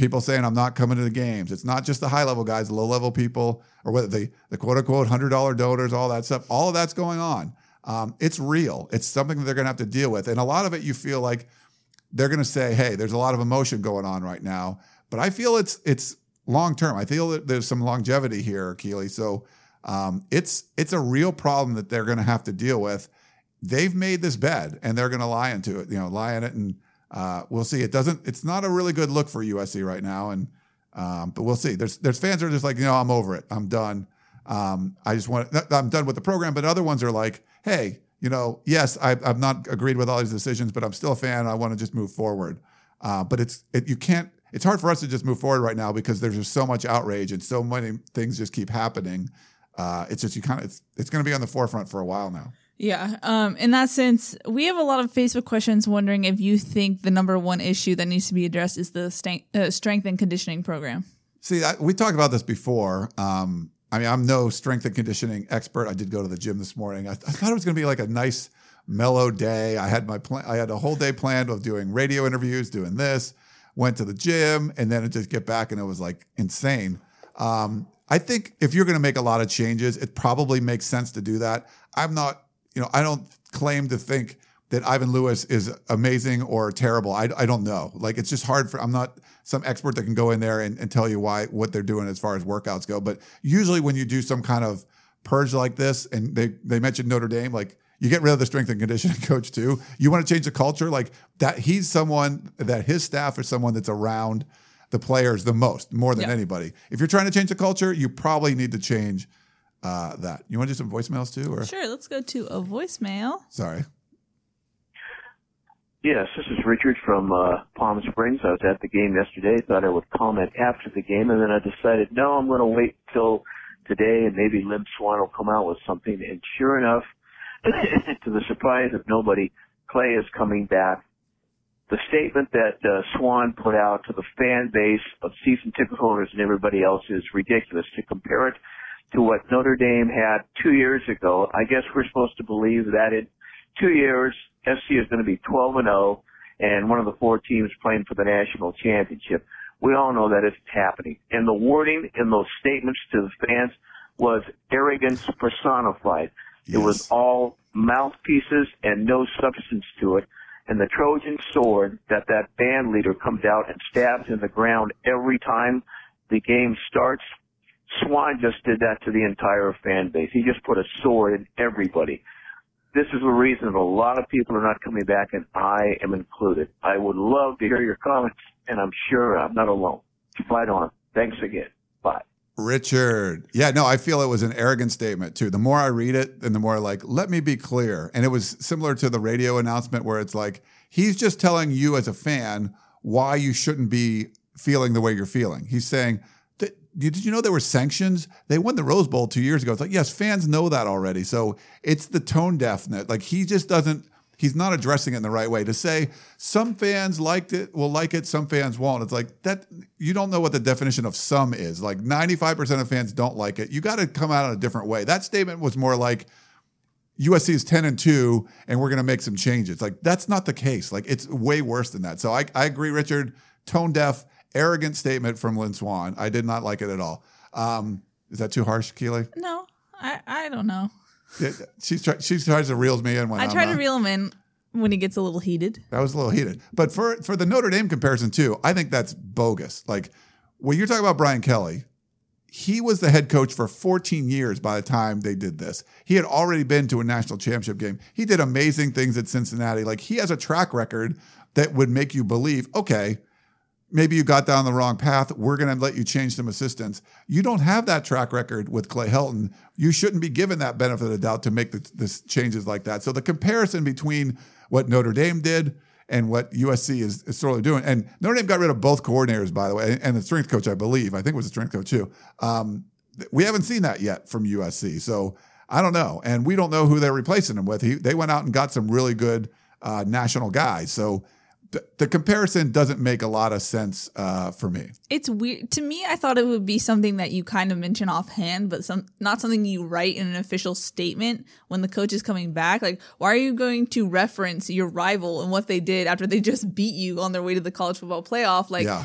People saying I'm not coming to the games. It's not just the high level guys, the low level people, or whether the the quote unquote hundred dollar donors, all that stuff. All of that's going on. Um, it's real. It's something that they're going to have to deal with, and a lot of it you feel like they're going to say, "Hey, there's a lot of emotion going on right now," but I feel it's it's long term. I feel that there's some longevity here, Keely. So um, it's it's a real problem that they're going to have to deal with. They've made this bed, and they're going to lie into it. You know, lie in it, and uh, we'll see. It doesn't. It's not a really good look for USC right now, and um, but we'll see. There's there's fans that are just like, you know, I'm over it. I'm done. Um, I just want. I'm done with the program. But other ones are like, hey, you know, yes, I, I've not agreed with all these decisions, but I'm still a fan. I want to just move forward. Uh, but it's it, you can't. It's hard for us to just move forward right now because there's just so much outrage and so many things just keep happening. Uh, it's just you kind of it's it's going to be on the forefront for a while now. Yeah. Um, in that sense, we have a lot of Facebook questions wondering if you think the number one issue that needs to be addressed is the uh, strength and conditioning program. See, I, we talked about this before. Um, I mean, I'm no strength and conditioning expert. I did go to the gym this morning. I, I thought it was going to be like a nice, mellow day. I had my plan. I had a whole day planned of doing radio interviews, doing this. Went to the gym, and then it just get back, and it was like insane. Um, I think if you're going to make a lot of changes, it probably makes sense to do that. I'm not, you know, I don't claim to think that Ivan Lewis is amazing or terrible. I, I don't know. Like it's just hard for I'm not some expert that can go in there and, and tell you why what they're doing as far as workouts go. But usually when you do some kind of purge like this, and they they mentioned Notre Dame, like you get rid of the strength and conditioning [laughs] coach too. You want to change the culture, like that. He's someone that his staff is someone that's around the players the most, more than anybody. If you're trying to change the culture, you probably need to change uh, that. You want to do some voicemails too, or Sure, let's go to a voicemail. sorry? Yes, this is Richard from uh, Palm Springs. I was at the game yesterday. Thought I would comment after the game, and then I decided, no, I'm going to wait till today, and maybe Lynn Swann will come out with something. And sure enough, [laughs] to the surprise of nobody, Clay is coming back. The statement that uh, Swann put out to the fan base of season ticket holders and everybody else is ridiculous. To compare it to what Notre Dame had two years ago. I guess we're supposed to believe that in two years, SC is going to be 12 and 0 and one of the four teams playing for the national championship. We all know that it's happening. And the wording in those statements to the fans was arrogance personified. It was all mouthpieces and no substance to it. And the Trojan sword that that band leader comes out and stabs in the ground every time the game starts, Swann just did that to the entire fan base. He just put a sword in everybody. This is the reason a lot of people are not coming back, and I am included. I would love to hear your comments, and I'm sure I'm not alone. Fight on. Thanks again. Bye. Richard. Yeah, no, I feel it was an arrogant statement too. The more I read it, and the more like, let me be clear. And it was similar to the radio announcement where it's like, he's just telling you as a fan why you shouldn't be feeling the way you're feeling. He's saying, "Th- did you know there were sanctions? They won the Rose Bowl two years ago. It's like, yes, fans know that already. So it's the tone deafness. Like he just doesn't, he's not addressing it in the right way. To say some fans liked it, will like it, some fans won't. It's like that, you don't know what the definition of some is. Like 95% of fans don't like it. You got to come out in a different way. That statement was more like, USC is 10 and 2 and we're going to make some changes. Like that's not the case. Like it's way worse than that. So I, I agree, Richard. Tone deaf, arrogant statement from Lynn Swann. I did not like it at all. Um, is that too harsh, Keely? No, I, I don't know. Yeah, she's try, she tries to reel me in when I I'm, try to reel him in when he gets a little heated. That was a little heated. But for for the Notre Dame comparison too, I think that's bogus. Like when you're talking about Brian Kelly, he was the head coach for 14 years by the time they did this. He had already been to a national championship game. He did amazing things at Cincinnati. Like he has a track record that would make you believe, okay, maybe you got down the wrong path. We're going to let you change some assistants. You don't have that track record with Clay Helton. You shouldn't be given that benefit of the doubt to make the, the changes like that. So the comparison between what Notre Dame did and what USC is, is sort of doing, and Notre Dame got rid of both coordinators, by the way, and the strength coach, I believe, I think it was the strength coach too. Um, we haven't seen that yet from USC. So I don't know. And we don't know who they're replacing him with. He, they went out and got some really good uh, national guys. So th- the comparison doesn't make a lot of sense uh, for me. It's weird to me. I thought it would be something that you kind of mention offhand, but some not something you write in an official statement when the coach is coming back. Like, why are you going to reference your rival and what they did after they [laughs] just beat you on their way to the college football playoff? Like, Yeah.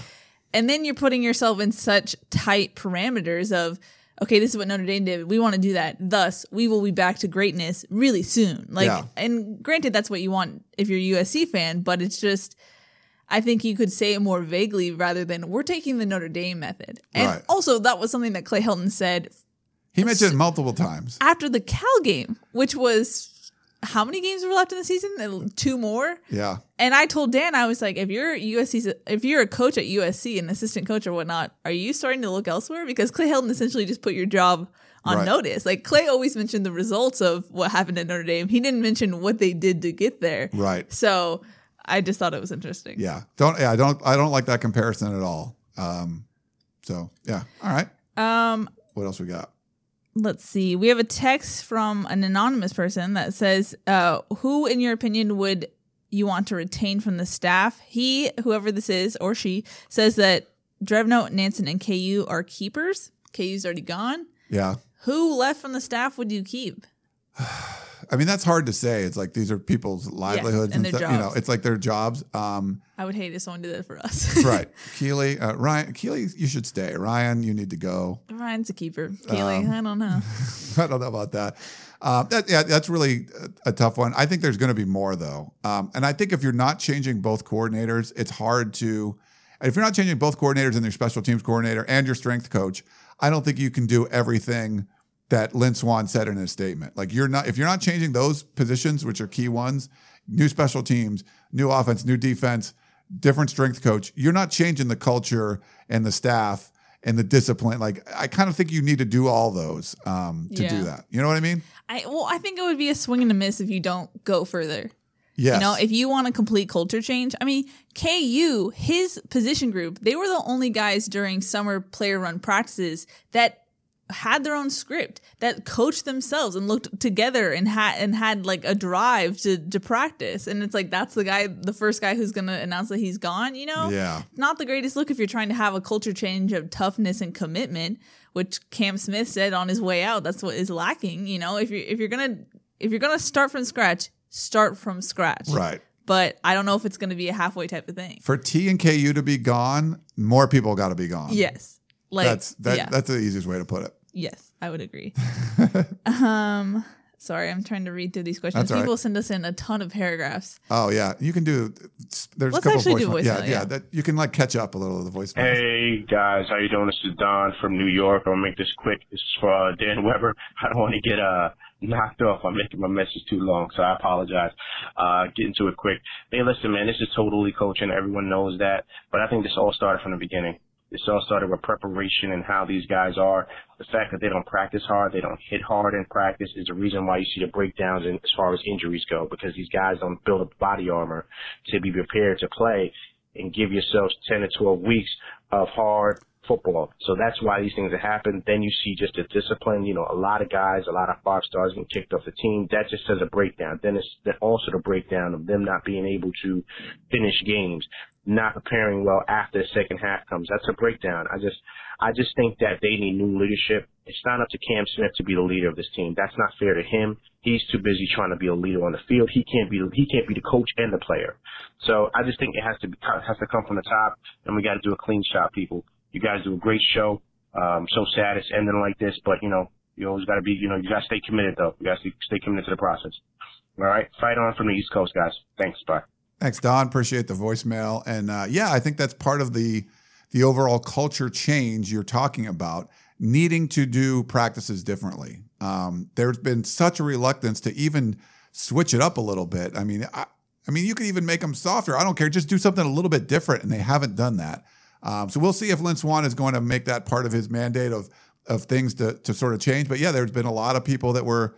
and then you're putting yourself in such tight parameters of okay this is what notre dame did we want to do that thus we will be back to greatness really soon like Yeah. and granted that's what you want if you're a usc fan but it's just i think you could say it more vaguely rather than we're taking the notre dame method and Right. also that was something that clay helton said He mentioned it multiple times. after the cal game which was how many games were left in the season two more Yeah. and I told Dan, I was like, if you're USC, if you're a coach at USC, an assistant coach or whatnot, are you starting to look elsewhere? Because Clay Helton essentially just put your job on Right. notice. Like Clay always mentioned the results of what happened at Notre Dame. He didn't mention what they did to get there. Right. So I just thought it was interesting. Yeah. Don't yeah, I don't I don't like that comparison at all. Um so yeah. All right. Um, What else we got? Let's see. We have a text from an anonymous person that says, uh, "Who, in your opinion, would you want to retain from the staff?" He, whoever this is, or she, says that Drevno, Nansen, and KU are keepers. KU's already gone. Yeah. Who left from the staff would you keep? I mean, that's hard to say. It's like these are people's livelihoods and and, their stuff. You know, it's like their jobs. Um, I would hate if someone did that for us. [laughs] right. [laughs] Keely, uh, Ryan, Keely, you should stay. Ryan, you need to go. Ryan's a keeper. Kaylee, I don't know. [laughs] I don't know about that. Uh, that yeah, that's really a, a tough one. I think there's going to be more though, um, and I think if you're not changing both coordinators, it's hard to. If you're not changing both coordinators and your special teams coordinator and your strength coach, I don't think you can do everything that Lynn Swann said in his statement. Like you're not if you're not changing those positions, which are key ones, new special teams, new offense, new defense, different strength coach, you're not changing the culture and the staff and the discipline. Like I kind of think you need to do all those um, to Yeah. do that. You know what I mean? I well, I think it would be a swing and a miss if you don't go further. Yes. You know, if you want a complete culture change, I mean, KU, his position group, they were the only guys during summer player run practices that had their own script that coached themselves and looked together and had and had like a drive to to practice and it's like that's the guy the first guy who's going to announce that he's gone you know Yeah. not the greatest look if you're trying to have a culture change of toughness and commitment which Cam Smith said on his way out that's what is lacking you know if you if you're going to if you're going to start from scratch start from scratch Right. but I don't know if it's going to be a halfway type of thing For Tee and KU to be gone, more people got to be gone. yes like That's that, yeah. that's the easiest way to put it. Yes, I would agree. [laughs] um, sorry, I'm trying to read through these questions. That's all right. People send us in a ton of paragraphs. Oh yeah, you can do. There's Let's a couple actually of do voicemail. Yeah, yeah, yeah. That you can like catch up a little of the voicemail. Hey guys, how you doing? This is Don from New York. I'm gonna make this quick. This is for uh, Dan Weber. [laughs] I don't want to get uh knocked off. I'm making my message too long, so I apologize. Uh, getting to it quick. Hey, listen, man, this is totally coaching. Everyone knows that, but I think this all started from the beginning. This all started with preparation and how these guys are. The fact that they don't practice hard, they don't hit hard in practice is the reason why you see the breakdowns in, as far as injuries go, because these guys don't build up body armor to be prepared to play and give yourselves 10 to 12 weeks of hard football. So that's why these things have happened. Then you see just the discipline, you know, a lot of guys, a lot of five stars getting kicked off the team. That just says a breakdown. Then it's also the breakdown of them not being able to finish games, not preparing well after the second half comes. That's a breakdown. I just, I just think that they need new leadership. It's not up to Cam Smith to be the leader of this team. That's not fair to him. He's too busy trying to be a leader on the field. He can't be, he can't be the coach and the player. So I just think it has to be, has to come from the top and we got to do a clean shot, people. You guys do a great show. Um, so sad it's ending like this, but you know, you always got to be, you know, you got to stay committed though. You got to stay committed to the process. All right. Fight on from the East Coast, guys. Thanks. Bye. Thanks, Don. Appreciate the voicemail. And uh, yeah, I think that's part of the the overall culture change you're talking about. Needing to do practices differently. Um, there's been such a reluctance to even switch it up a little bit. I mean, I, I mean, you could even make them softer. I don't care. Just do something a little bit different, and they haven't done that. Um, so we'll see if Lynn Swann is going to make that part of his mandate of of things to to sort of change. But yeah, there's been a lot of people that were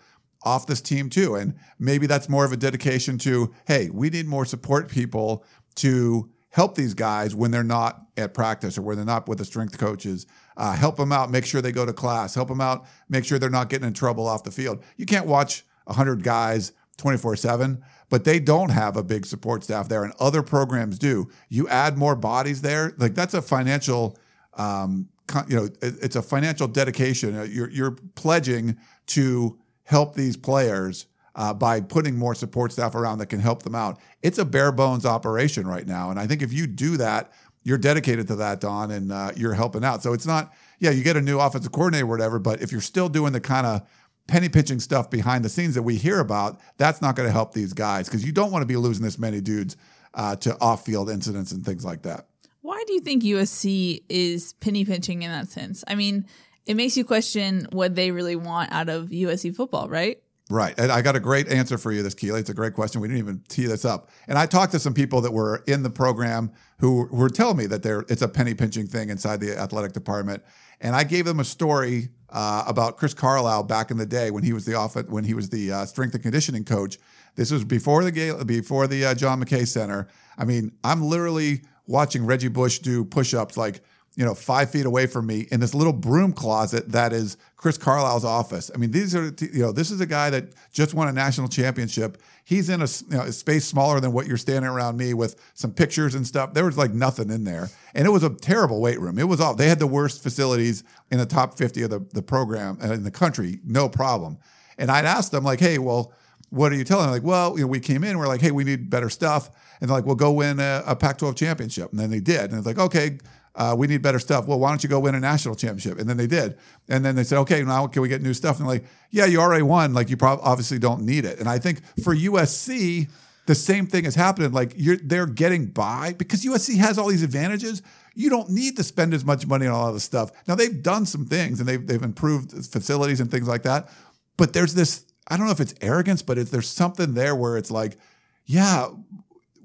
off this team too, and maybe that's more of a dedication to hey, we need more support people to help these guys when they're not at practice or when they're not with the strength coaches. Uh, help them out, make sure they go to class. Help them out, make sure they're not getting in trouble off the field. You can't watch hundred guys 24 7, but they don't have a big support staff there, and other programs do. You add more bodies there, like that's a financial, um, you know, it's a financial dedication. Uh, You're, you're pledging to help these players uh, by putting more support staff around that can help them out. It's a bare bones operation right now. And I think if you do that, you're dedicated to that, Don, and uh, you're helping out. So it's not, yeah, you get a new offensive coordinator or whatever, but if you're still doing the kind of penny pinching stuff behind the scenes that we hear about, that's not going to help these guys because you don't want to be losing this many dudes uh, to off field incidents and things like that. Why do you think USC is penny pinching in that sense? I mean, it makes you question what they really want out of USC football, right? Right. And I got a great answer for you, this Keely. It's a great question. We didn't even tee this up. And I talked to some people that were in the program who were telling me that there it's a penny pinching thing inside the athletic department. And I gave them a story uh, about Chris Carlisle back in the day when he was the off when he was the uh, strength and conditioning coach. This was before the Gale- before the uh, John McKay Center. I mean, I'm literally watching Reggie Bush do push-ups like you know, five feet away from me in this little broom closet that is Chris Carlisle's office. I mean, these are, you know, this is a guy that just won a national championship. He's in a, you know, a space smaller than what you're standing around me with some pictures and stuff. There was like nothing in there. And it was a terrible weight room. It was all, they had the worst facilities in the top 50 of the, the program uh, in the country, no problem. And I'd ask them, like, hey, well, what are you telling? them? Like, well, you know, we came in, we're like, hey, we need better stuff. And they're like, well, go win a, a Pac 12 championship. And then they did. And it's like, okay, uh, we need better stuff. Well, why don't you go win a national championship? And then they did. And then they said, okay, now can we get new stuff? And like, yeah, you already won. Like, you probably obviously don't need it. And I think for USC, the same thing is happening. Like, you're they're getting by because USC has all these advantages. You don't need to spend as much money on all this stuff. Now they've done some things and they've they've improved facilities and things like that. But there's this, I don't know if it's arrogance, but it's, there's something there where it's like, yeah,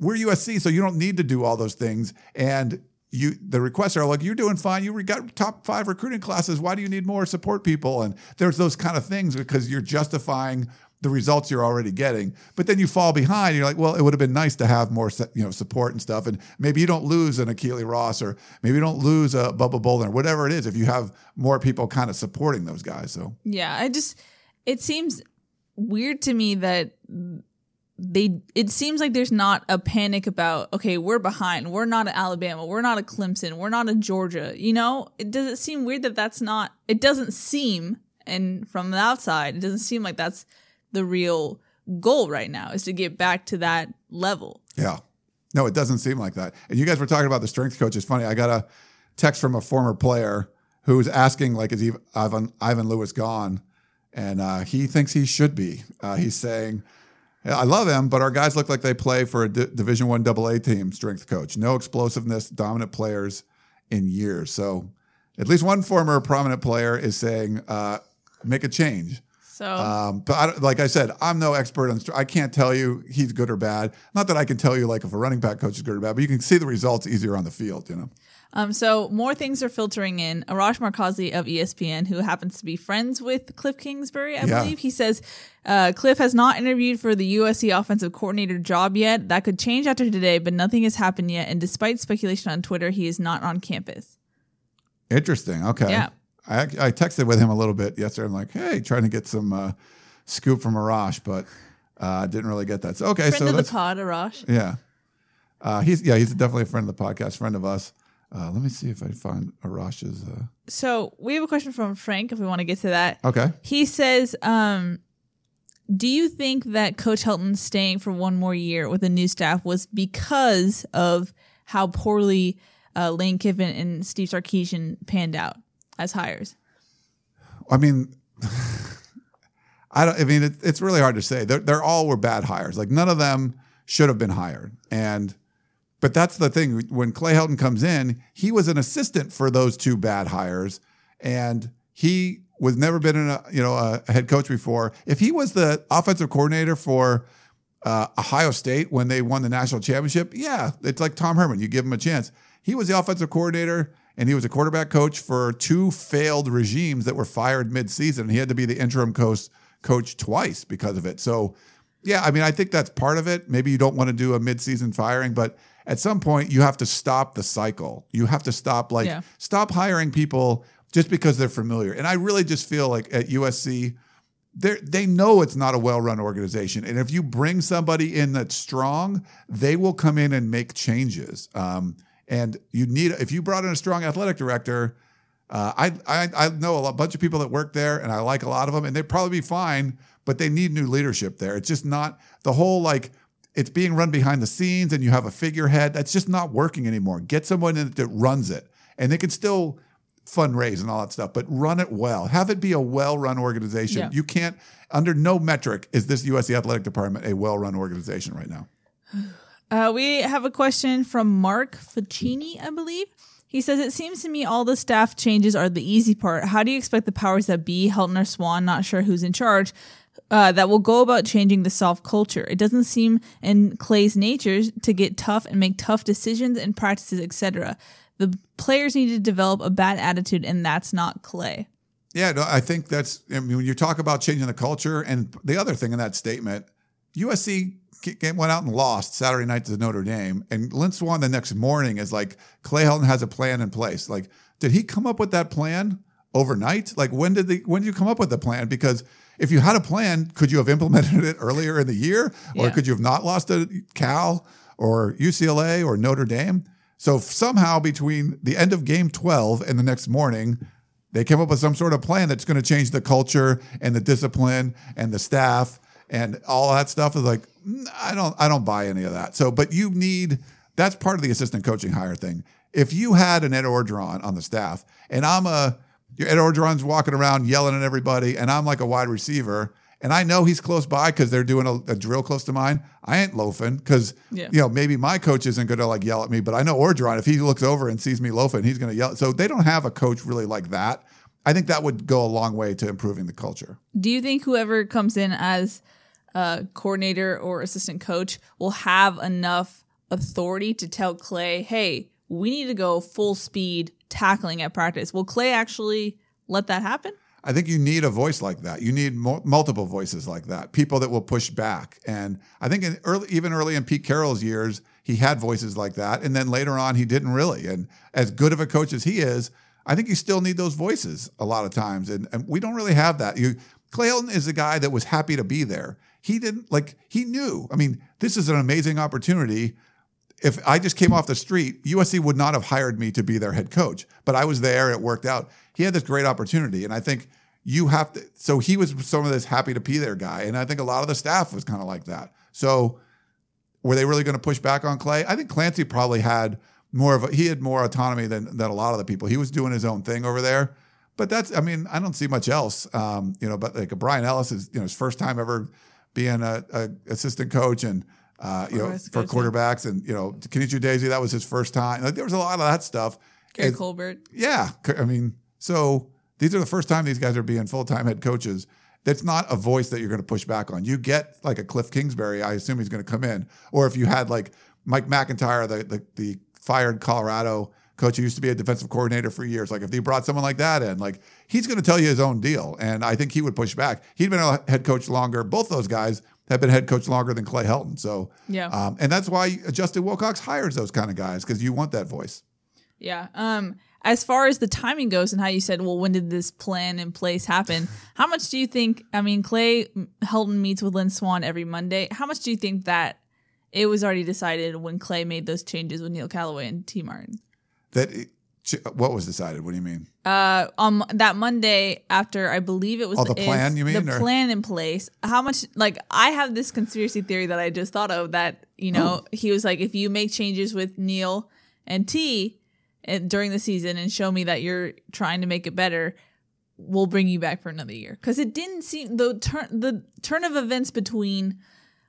we're USC, so you don't need to do all those things. And you, the requests are like, you're doing fine. You got top five recruiting classes. Why do you need more support people? And there's those kind of things because you're justifying the results you're already getting. But then you fall behind. You're like, well, it would have been nice to have more, you know, support and stuff. And maybe you don't lose an Akili Ross, or maybe you don't lose a Bubba Bolden, or whatever it is. If you have more people kind of supporting those guys, so Yeah, I just it seems weird to me that they it seems like there's not a panic about okay, we're behind. We're not at Alabama. We're not at Clemson. We're not at Georgia. You know, it does it seem weird that that's not it doesn't seem and from the outside, it doesn't seem like that's the real goal right now is to get back to that level. Yeah. No, it doesn't seem like that. And you guys were talking about the strength coach. It's funny. I got a text from a former player who was asking, like, is Ivan, Ivan Lewis gone? And uh, he thinks he should be. Uh, he's saying, I love him, but our guys look like they play for a D- Division One AA team strength coach. No explosiveness, dominant players in years. So at least one former prominent player is saying, uh, make a change. So Um, but I, like I said, I'm no expert on. I can't tell you he's good or bad. Not that I can tell you like if a running back coach is good or bad, but you can see the results easier on the field. You know. Um, so more things are filtering in. Arash Markazi of ESPN, who happens to be friends with Cliff Kingsbury, I Yeah. believe, he says uh, Cliff has not interviewed for the USC offensive coordinator job yet. That could change after today, but nothing has happened yet. And despite speculation on Twitter, he is not on campus. Interesting. Okay. Yeah. I, I texted with him a little bit yesterday. I'm like, hey, trying to get some uh, scoop from Arash, but uh, didn't really get that. So okay, Friend so of the pod, Arash. yeah. Uh, he's yeah, he's definitely a friend of the podcast, friend of us. Uh, let me see if I find Arash's. Uh, So we have a question from Frank, if we want to get to that. okay. He says, um, "Do you think that Coach Helton staying for one more year with a new staff was because of how poorly uh, Lane Kiffin and Steve Sarkisian panned out as hires?" I mean, [laughs] I don't. I mean, it, it's really hard to say. They're, they're all were bad hires. Like none of them should have been hired. And but that's the thing. When Clay Helton comes in, he was an assistant for those two bad hires, and he was never been in a you know a, head coach before. If he was the offensive coordinator for uh, Ohio State when they won the national championship, yeah, it's like Tom Herman. You give him a chance. He was the offensive coordinator and he was a quarterback coach for two failed regimes that were fired mid-season. And he had to be the interim coach coach twice because of it. So, yeah, I mean, I think that's part of it. Maybe you don't want to do a mid-season firing, but at some point you have to stop the cycle. You have to stop like Yeah. stop hiring people just because they're familiar. And I really just feel like at USC they they know it's not a well-run organization, and if you bring somebody in that's strong, they will come in and make changes. Um, and you need if you brought in a strong athletic director, uh, I, I I know a bunch of people that work there, and I like a lot of them, and they'd probably be fine, but they need new leadership there. It's just not the whole like it's being run behind the scenes, and you have a figurehead that's just not working anymore. Get someone in that runs it, and they can still fundraise and all that stuff, but run it well. Have it be a well-run organization. Yeah. You can't, under no metric, is this USC athletic department a well-run organization right now. [sighs] Uh, we have a question from Mark Ficini, I believe. He says, It seems to me all the staff changes are the easy part. How do you expect the powers that be, Helton or Swann, not sure who's in charge, uh, that will go about changing the soft culture? It doesn't seem in Clay's nature to get tough and make tough decisions and practices, etc. The players need to develop a bad attitude, and that's not Clay. Yeah, no, I think that's. I mean, when you talk about changing the culture, and the other thing in that statement, USC went out and lost Saturday night to Notre Dame, and Lynn Swann the next morning is like Clay Helton has a plan in place. Like, did he come up with that plan overnight? Like, when did the when did you come up with the plan? Because if you had a plan, could you have implemented it earlier in the year, or Yeah. could you have not lost to Cal or UCLA or Notre Dame? So somehow between the end of game 12 and the next morning, they came up with some sort of plan that's going to change the culture and the discipline and the staff and all that stuff is like mm, I don't I don't buy any of that. So but you need that's part of the assistant coaching hire thing. If you had an Ed Orgeron on the staff and I'm a Ed Orgeron's walking around yelling at everybody and I'm like a wide receiver and I know he's close by because they're doing a, a drill close to mine. I ain't loafing because Yeah. you know maybe my coach isn't going to like yell at me, but I know Orgeron if he looks over and sees me loafing, he's going to yell. So they don't have a coach really like that. I think that would go a long way to improving the culture. Do you think whoever comes in as a coordinator or assistant coach will have enough authority to tell Clay, hey, we need to go full speed tackling at practice? Will Clay actually let that happen? I think you need a voice like that. You need mo- multiple voices like that, people that will push back. And I think in early, even early in Pete Carroll's years, he had voices like that. And then later on, he didn't really. And as good of a coach as he is, I think you still need those voices a lot of times. And, and we don't really have that. You, Clay Helton is a guy that was happy to be there. He didn't like, he knew. I mean, this is an amazing opportunity. If I just came off the street, USC would not have hired me to be their head coach, but I was there. It worked out. He had this great opportunity. And I think you have to, so he was some of this happy to be there guy. And I think a lot of the staff was kind of like that. So were they really going to push back on Clay? I think Clancy probably had more of a, he had more autonomy than, than a lot of the people. He was doing his own thing over there. But that's, I mean, I don't see much else. Um, you know, but like Bryan Ellis is, you know, his first time ever being a, a assistant coach and uh, you know for quarterbacks and you know Kenechi Udeze that was his first time. Like there was a lot of that stuff. Keary and, Colbert. Yeah, I mean, so these are the first time these guys are being full time head coaches. That's not a voice that you're going to push back on. You get like a Cliff Kingsbury, I assume he's going to come in, or if you had like Mike McIntyre, the the, the fired Colorado coach who used to be a defensive coordinator for years. Like if they brought someone like that in, like he's going to tell you his own deal, and I think he would push back. He'd been a head coach longer. Both those guys have been head coach longer than Clay Helton. So yeah, um, and that's why Justin Wilcox hires those kind of guys because you want that voice. Yeah. Um, as far as the timing goes and how you said, well, when did this plan in place happen? [laughs] How much do you think? I mean, Clay Helton meets with Lynn Swann every Monday. How much do you think that it was already decided when Clay made those changes with Neil Callaway and Tee Martin? That what was decided? What do you mean? Uh, on that Monday after I believe it was oh, the plan. You mean the or? plan in place? How much? Like I have this conspiracy theory that I just thought of that you know he was like, if you make changes with Neil and Tee and, during the season and show me that you're trying to make it better, we'll bring you back for another year. Because it didn't seem the turn the turn of events between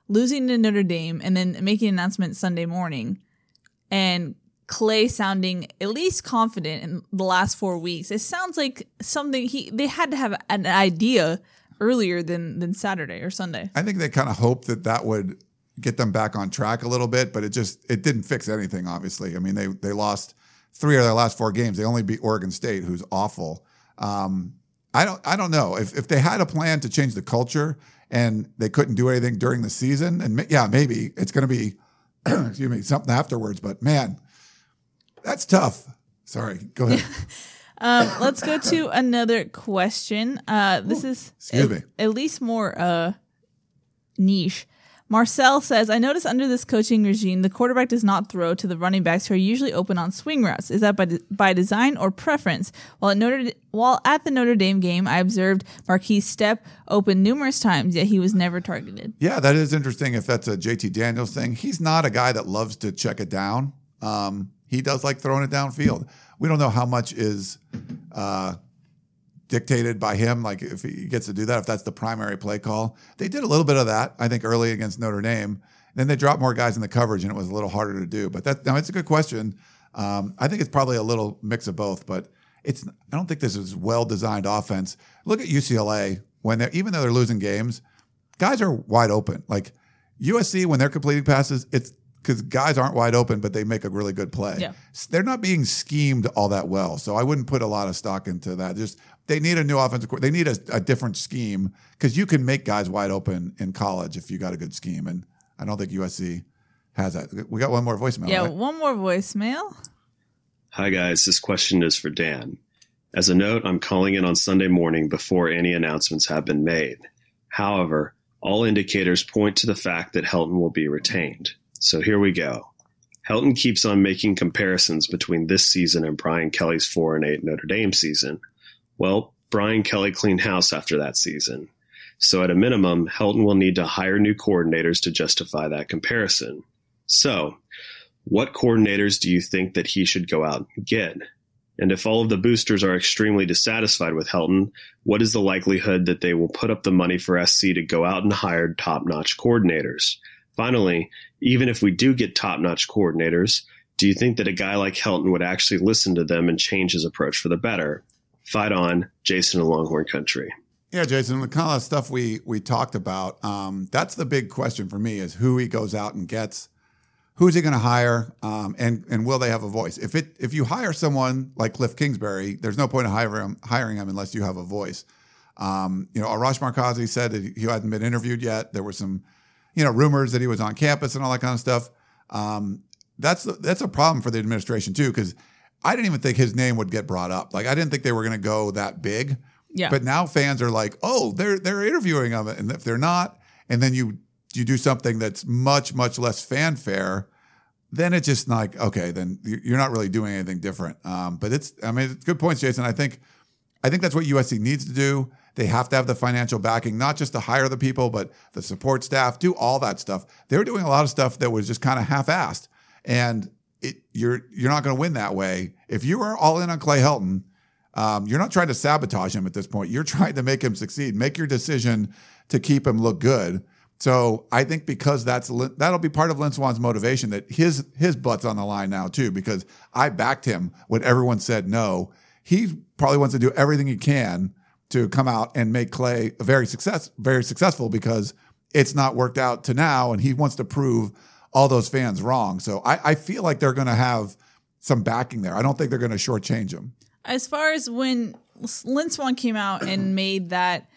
losing to Notre Dame and then making an announcement Sunday morning and Clay sounding at least confident in the last four weeks. It sounds like something he they had to have an idea earlier than than Saturday or Sunday. I think they kind of hoped that that would get them back on track a little bit, but it just it didn't fix anything. Obviously, I mean they they lost three of their last four games. They only beat Oregon State, who's awful. Um, I don't I don't know if if they had a plan to change the culture and they couldn't do anything during the season, and yeah, maybe it's going to be [clears throat] excuse me something afterwards. But man that's tough. Sorry, go ahead. [laughs] um, let's go to another question. Uh, this Ooh, is excuse me. at least more uh, niche. Marcel says, I notice under this coaching regime, the quarterback does not throw to the running backs who are usually open on swing routes. Is that by, de- by design or preference? While at, Notre, while at the Notre Dame game, I observed Markese Stepp open numerous times, yet he was never targeted. Yeah, that is interesting if that's a JT Daniels thing. He's not a guy that loves to check it down. Um, he does like throwing it downfield. We don't know how much is uh, dictated by him, like if he gets to do that, if that's the primary play call. They did a little bit of that, I think, early against Notre Dame. Then they dropped more guys in the coverage, and it was a little harder to do. But that now it's a good question. Um, I think it's probably a little mix of both, but it's. I don't think this is well designed offense. Look at UCLA when they're even though they're losing games, guys are wide open. Like USC when they're completing passes, it's because guys aren't wide open, but they make a really good play. Yeah. They're not being schemed all that well. So I wouldn't put a lot of stock into that. Just they need a new offensive They need a, a different scheme because you can make guys wide open in college if you got a good scheme. And I don't think USC has that. We got one more voicemail. Yeah, right? one more voicemail. Hi, guys. This question is for Dan. As a note, I'm calling in on Sunday morning before any announcements have been made. However, all indicators point to the fact that Helton will be retained. So here we go. Helton keeps on making comparisons between this season and Brian Kelly's 4 and 8 Notre Dame season. Well, Brian Kelly cleaned house after that season. So at a minimum, Helton will need to hire new coordinators to justify that comparison. So, what coordinators do you think that he should go out and get? And if all of the boosters are extremely dissatisfied with Helton, what is the likelihood that they will put up the money for SC to go out and hire top notch coordinators? Finally, even if we do get top notch coordinators, do you think that a guy like Helton would actually listen to them and change his approach for the better? Fight on, Jason in Longhorn Country. Yeah, Jason, the kind of stuff we we talked about. Um, that's the big question for me: is who he goes out and gets, who's he going to hire, um, and and will they have a voice? If it if you hire someone like Cliff Kingsbury, there's no point in hiring him, hiring him unless you have a voice. Um, you know, Arash Markazi said that he hadn't been interviewed yet. There were some, you know, rumors that he was on campus and all that kind of stuff. Um, that's that's a problem for the administration too, because I didn't even think his name would get brought up. Like I didn't think they were going to go that big. Yeah. But now fans are like, oh, they're they're interviewing him, and if they're not, and then you you do something that's much much less fanfare, then it's just like okay, then you're not really doing anything different. Um, but it's I mean, it's good points, Jason. I think I think that's what USC needs to do. They have to have the financial backing, not just to hire the people, but the support staff, do all that stuff. They were doing a lot of stuff that was just kind of half-assed, and it, you're you're not going to win that way. If you are all in on Clay Helton, um, you're not trying to sabotage him at this point. You're trying to make him succeed. Make your decision to keep him look good. So I think because that's that'll be part of Lynn Swann's motivation that his his butt's on the line now too. Because I backed him when everyone said no. He probably wants to do everything he can to come out and make Clay very success very successful because it's not worked out to now, and he wants to prove all those fans wrong. So I, I feel like they're going to have some backing there. I don't think they're going to shortchange him. As far as when Lynn Swann came out and [clears throat] made that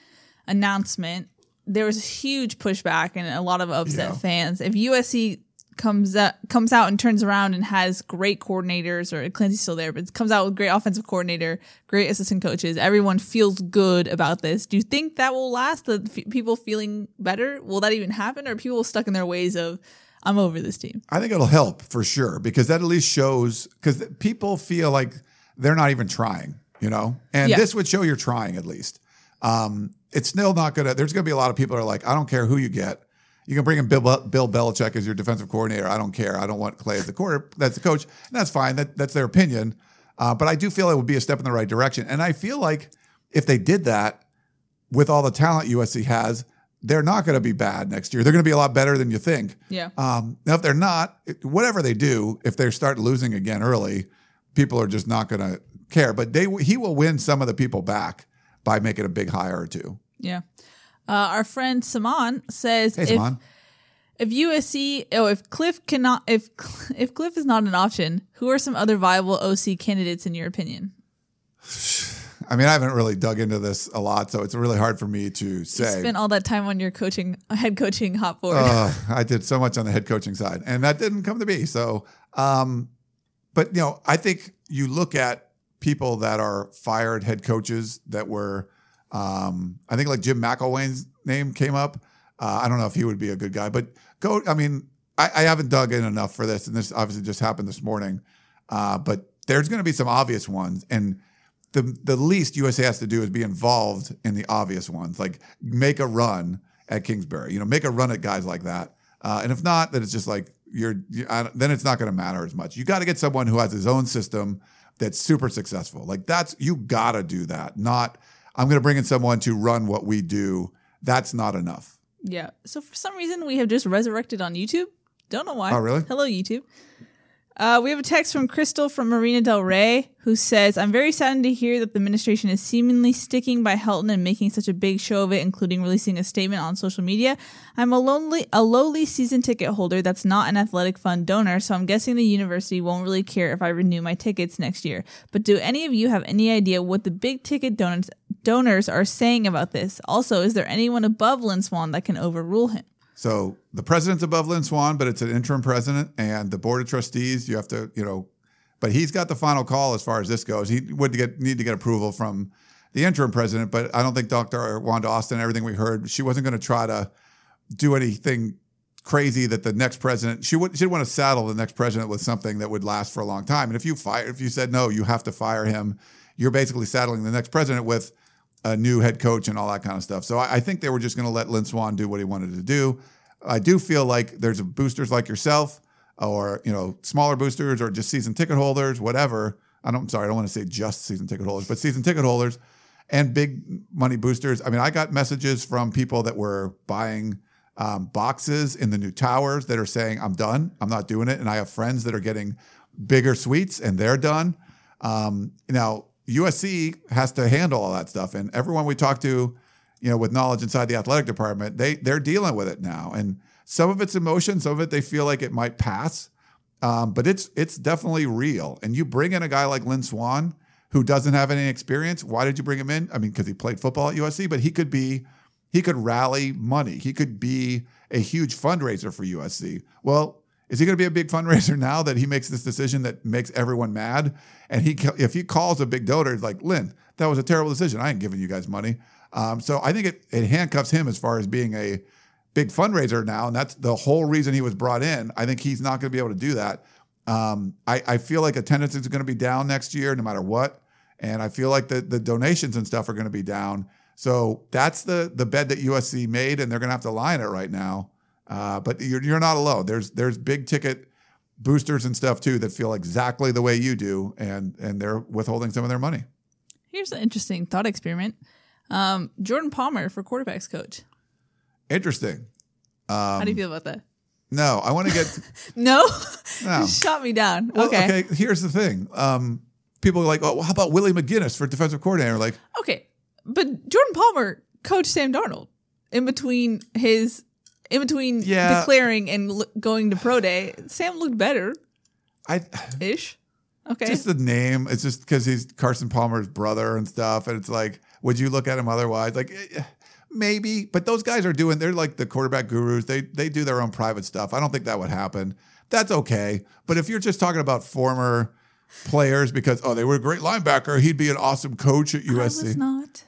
announcement, there was huge pushback and a lot of upset Yeah. fans. If USC comes out, comes out and turns around and has great coordinators, or Clancy's still there, but comes out with great offensive coordinator, great assistant coaches, everyone feels good about this. Do you think that will last? The f- people feeling better? Will that even happen? Or are people stuck in their ways of, I'm over this team? I think it'll help for sure because that at least shows because people feel like they're not even trying, you know, and Yeah. this would show you're trying at least. Um, it's still not gonna. There's gonna be a lot of people that are like, I don't care who you get. You can bring in Bill, Bill Belichick as your defensive coordinator. I don't care. I don't want Clay as the quarter. That's the coach, and that's fine. That that's their opinion. Uh, but I do feel it would be a step in the right direction, and I feel like if they did that with all the talent USC has, they're not going to be bad next year. They're going to be a lot better than you think. Yeah. Um, now, if they're not, whatever they do, if they start losing again early, people are just not going to care. But they he will win some of the people back by making a big hire or two. Yeah. Uh, our friend Saman says Hey, if, Saman. if USC oh if Cliff cannot if [laughs] if Cliff is not an option, who are some other viable OC candidates in your opinion? [sighs] I mean, I haven't really dug into this a lot, so it's really hard for me to You say. spent all that time on your coaching [laughs] head coaching hot board. Uh, I did so much on the head coaching side, and that didn't come to be. So, um, but you know, I think you look at people that are fired head coaches that were, um, I think like Jim McElwain's name came up. Uh, I don't know if he would be a good guy, but go. I mean, I, I haven't dug in enough for this, and this obviously just happened this morning. Uh, but there's going to be some obvious ones, and the the least USC has to do is be involved in the obvious ones, like make a run at Kingsbury. You know, make a run at guys like that. Uh, and if not, then it's just like you're. You, then it's not going to matter as much. You got to get someone who has his own system that's super successful. Like that's you got to do that. Not I'm going to bring in someone to run what we do. That's not enough. yeah. So for some reason we have just resurrected on YouTube. Don't know why. Oh, really? Hello YouTube. Uh, we have a text from Crystal from Marina Del Rey who says, I'm very saddened to hear that the administration is seemingly sticking by Helton and making such a big show of it, including releasing a statement on social media. I'm a lonely, a lowly season ticket holder that's not an athletic fund donor, so I'm guessing the university won't really care if I renew my tickets next year. But do any of you have any idea what the big ticket donors, donors are saying about this? Also, is there anyone above Lynn Swann that can overrule him? So the president's above Lynn Swann, but it's an interim president, and the board of trustees. You have to, you know, but he's got the final call as far as this goes. He would get need to get approval from the interim president, but I don't think Dr. Wanda Austin, everything we heard, she wasn't going to try to do anything crazy that the next president she would she want to saddle the next president with something that would last for a long time. And if you fire if you said no, you have to fire him, you're basically saddling the next president with a new head coach and all that kind of stuff. So I, I think they were just going to let Lynn Swann do what he wanted to do. I do feel like there's boosters like yourself, or you know, smaller boosters, or just season ticket holders, whatever. I don't. I'm sorry, I don't want to say just season ticket holders, but season ticket holders and big money boosters. I mean, I got messages from people that were buying um, boxes in the new towers that are saying, "I'm done. I'm not doing it." And I have friends that are getting bigger suites and they're done. Um, now USC has to handle all that stuff, and everyone we talk to, you know, with knowledge inside the athletic department, they they're dealing with it now. And some of it's emotion, some of it they feel like it might pass, um, but it's it's definitely real. And you bring in a guy like Lynn Swann, who doesn't have any experience. Why did you bring him in? I mean, because he played football at USC, but he could be, he could rally money. He could be a huge fundraiser for USC. Well, is he going to be a big fundraiser [laughs] now that he makes this decision that makes everyone mad? And he, if he calls a big donor, it's like Lynn, that was a terrible decision. I ain't giving you guys money. Um, so I think it, it handcuffs him as far as being a big fundraiser now, and that's the whole reason he was brought in. I think he's not going to be able to do that. Um, I, I feel like attendance is going to be down next year, no matter what, and I feel like the the donations and stuff are going to be down. So that's the the bed that USC made, and they're going to have to lie in it right now. Uh, but you're you're not alone. There's there's big ticket boosters and stuff too that feel exactly the way you do, and and they're withholding some of their money. Here's an interesting thought experiment. Um, Jordan Palmer for quarterbacks coach. Interesting. How do you feel about that? No, I want to get. [laughs] No, No. [laughs] Shot me down. Well, okay. okay. Here's the thing. Um, people are like, oh, well, how about Willie McGinest for defensive coordinator? Like, Okay, but Jordan Palmer coached Sam Darnold in between his in between Yeah. declaring and l- going to pro day. Sam looked better I ish. Okay, just the name. It's just because he's Carson Palmer's brother and stuff, and it's like, would you look at him otherwise? Like, eh, maybe. But those guys are doing. They're like the quarterback gurus. They they do their own private stuff. I don't think that would happen. That's okay. But if you're just talking about former players because oh they were a great linebacker, he'd be an awesome coach at USC.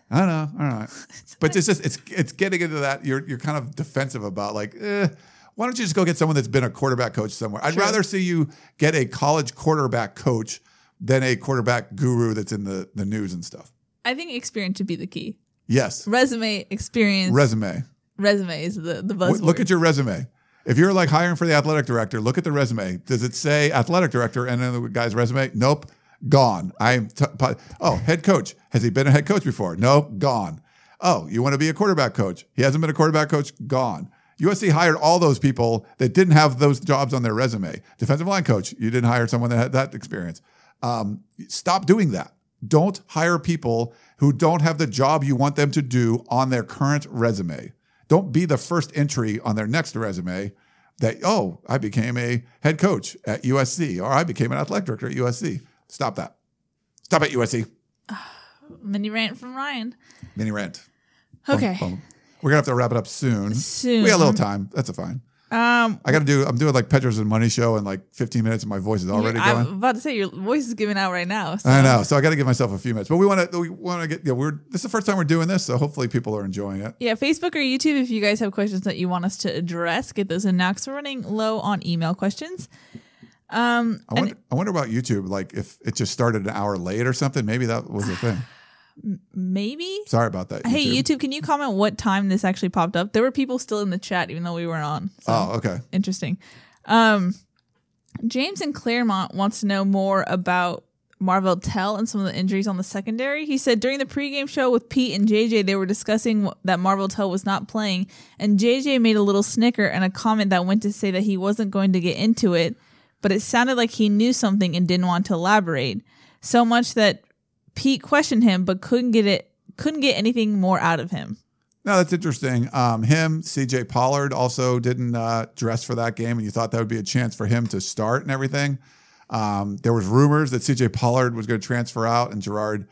Not. I know, all right. [laughs] But it's just it's it's getting into that you're you're kind of defensive about like, eh, why don't you just go get someone that's been a quarterback coach somewhere? I'd True. rather see you get a college quarterback coach than a quarterback guru that's in the the news and stuff. I think experience should be the key. Yes, Resume, experience, resume. resume is the the buzzword. Look at your resume. If you're like hiring for the athletic director, look at the resume. Does it say athletic director and then the guy's resume? Nope, gone. I'm t- oh head coach. Has he been a head coach before? No, gone. Oh, you want to be a quarterback coach? He hasn't been a quarterback coach. Gone. USC hired all those people that didn't have those jobs on their resume. Defensive line coach, you didn't hire someone that had that experience. Um, stop doing that. Don't hire people who don't have the job you want them to do on their current resume. Don't be the first entry on their next resume that, oh, I became a head coach at USC or I became an athletic director at USC. Stop that. Stop it, USC. [sighs] Mini rant from Ryan. Mini rant. Okay. boom. We're gonna have to wrap it up soon. Soon. We got a little time. That's a fine. Um, I got to do. I'm doing like Petros and Money show in like 15 minutes, and my voice is already I'm going. about to say your voice is giving out right now. So. I know. So I got to give myself a few minutes. But we want to. We want to get. Yeah, we're. This is the first time we're doing this, so hopefully people are enjoying it. Yeah, Facebook or YouTube, if you guys have questions that you want us to address, get those in now 'cause we're running low on email questions. Um, I wonder. I wonder about YouTube. Like if it just started an hour late or something. Maybe that was the thing. [sighs] maybe. Sorry about that. Hey, YouTube, can you comment what time this actually popped up? There were people still in the chat, even though we weren't on. So Oh, okay. interesting. Um, James in Claremont wants to know more about Marvell Tell and some of the injuries on the secondary. He said during the pregame show with Pete and JJ, they were discussing that Marvell Tell was not playing, and JJ made a little snicker and a comment that went to say that he wasn't going to get into it, but it sounded like he knew something and didn't want to elaborate. So much that Pete questioned him, but couldn't get it, couldn't get anything more out of him. No, that's interesting. Um, him, CJ Pollard also didn't uh, dress for that game, and you thought that would be a chance for him to start and everything. Um, there was rumors that CJ Pollard was going to transfer out, and Gerard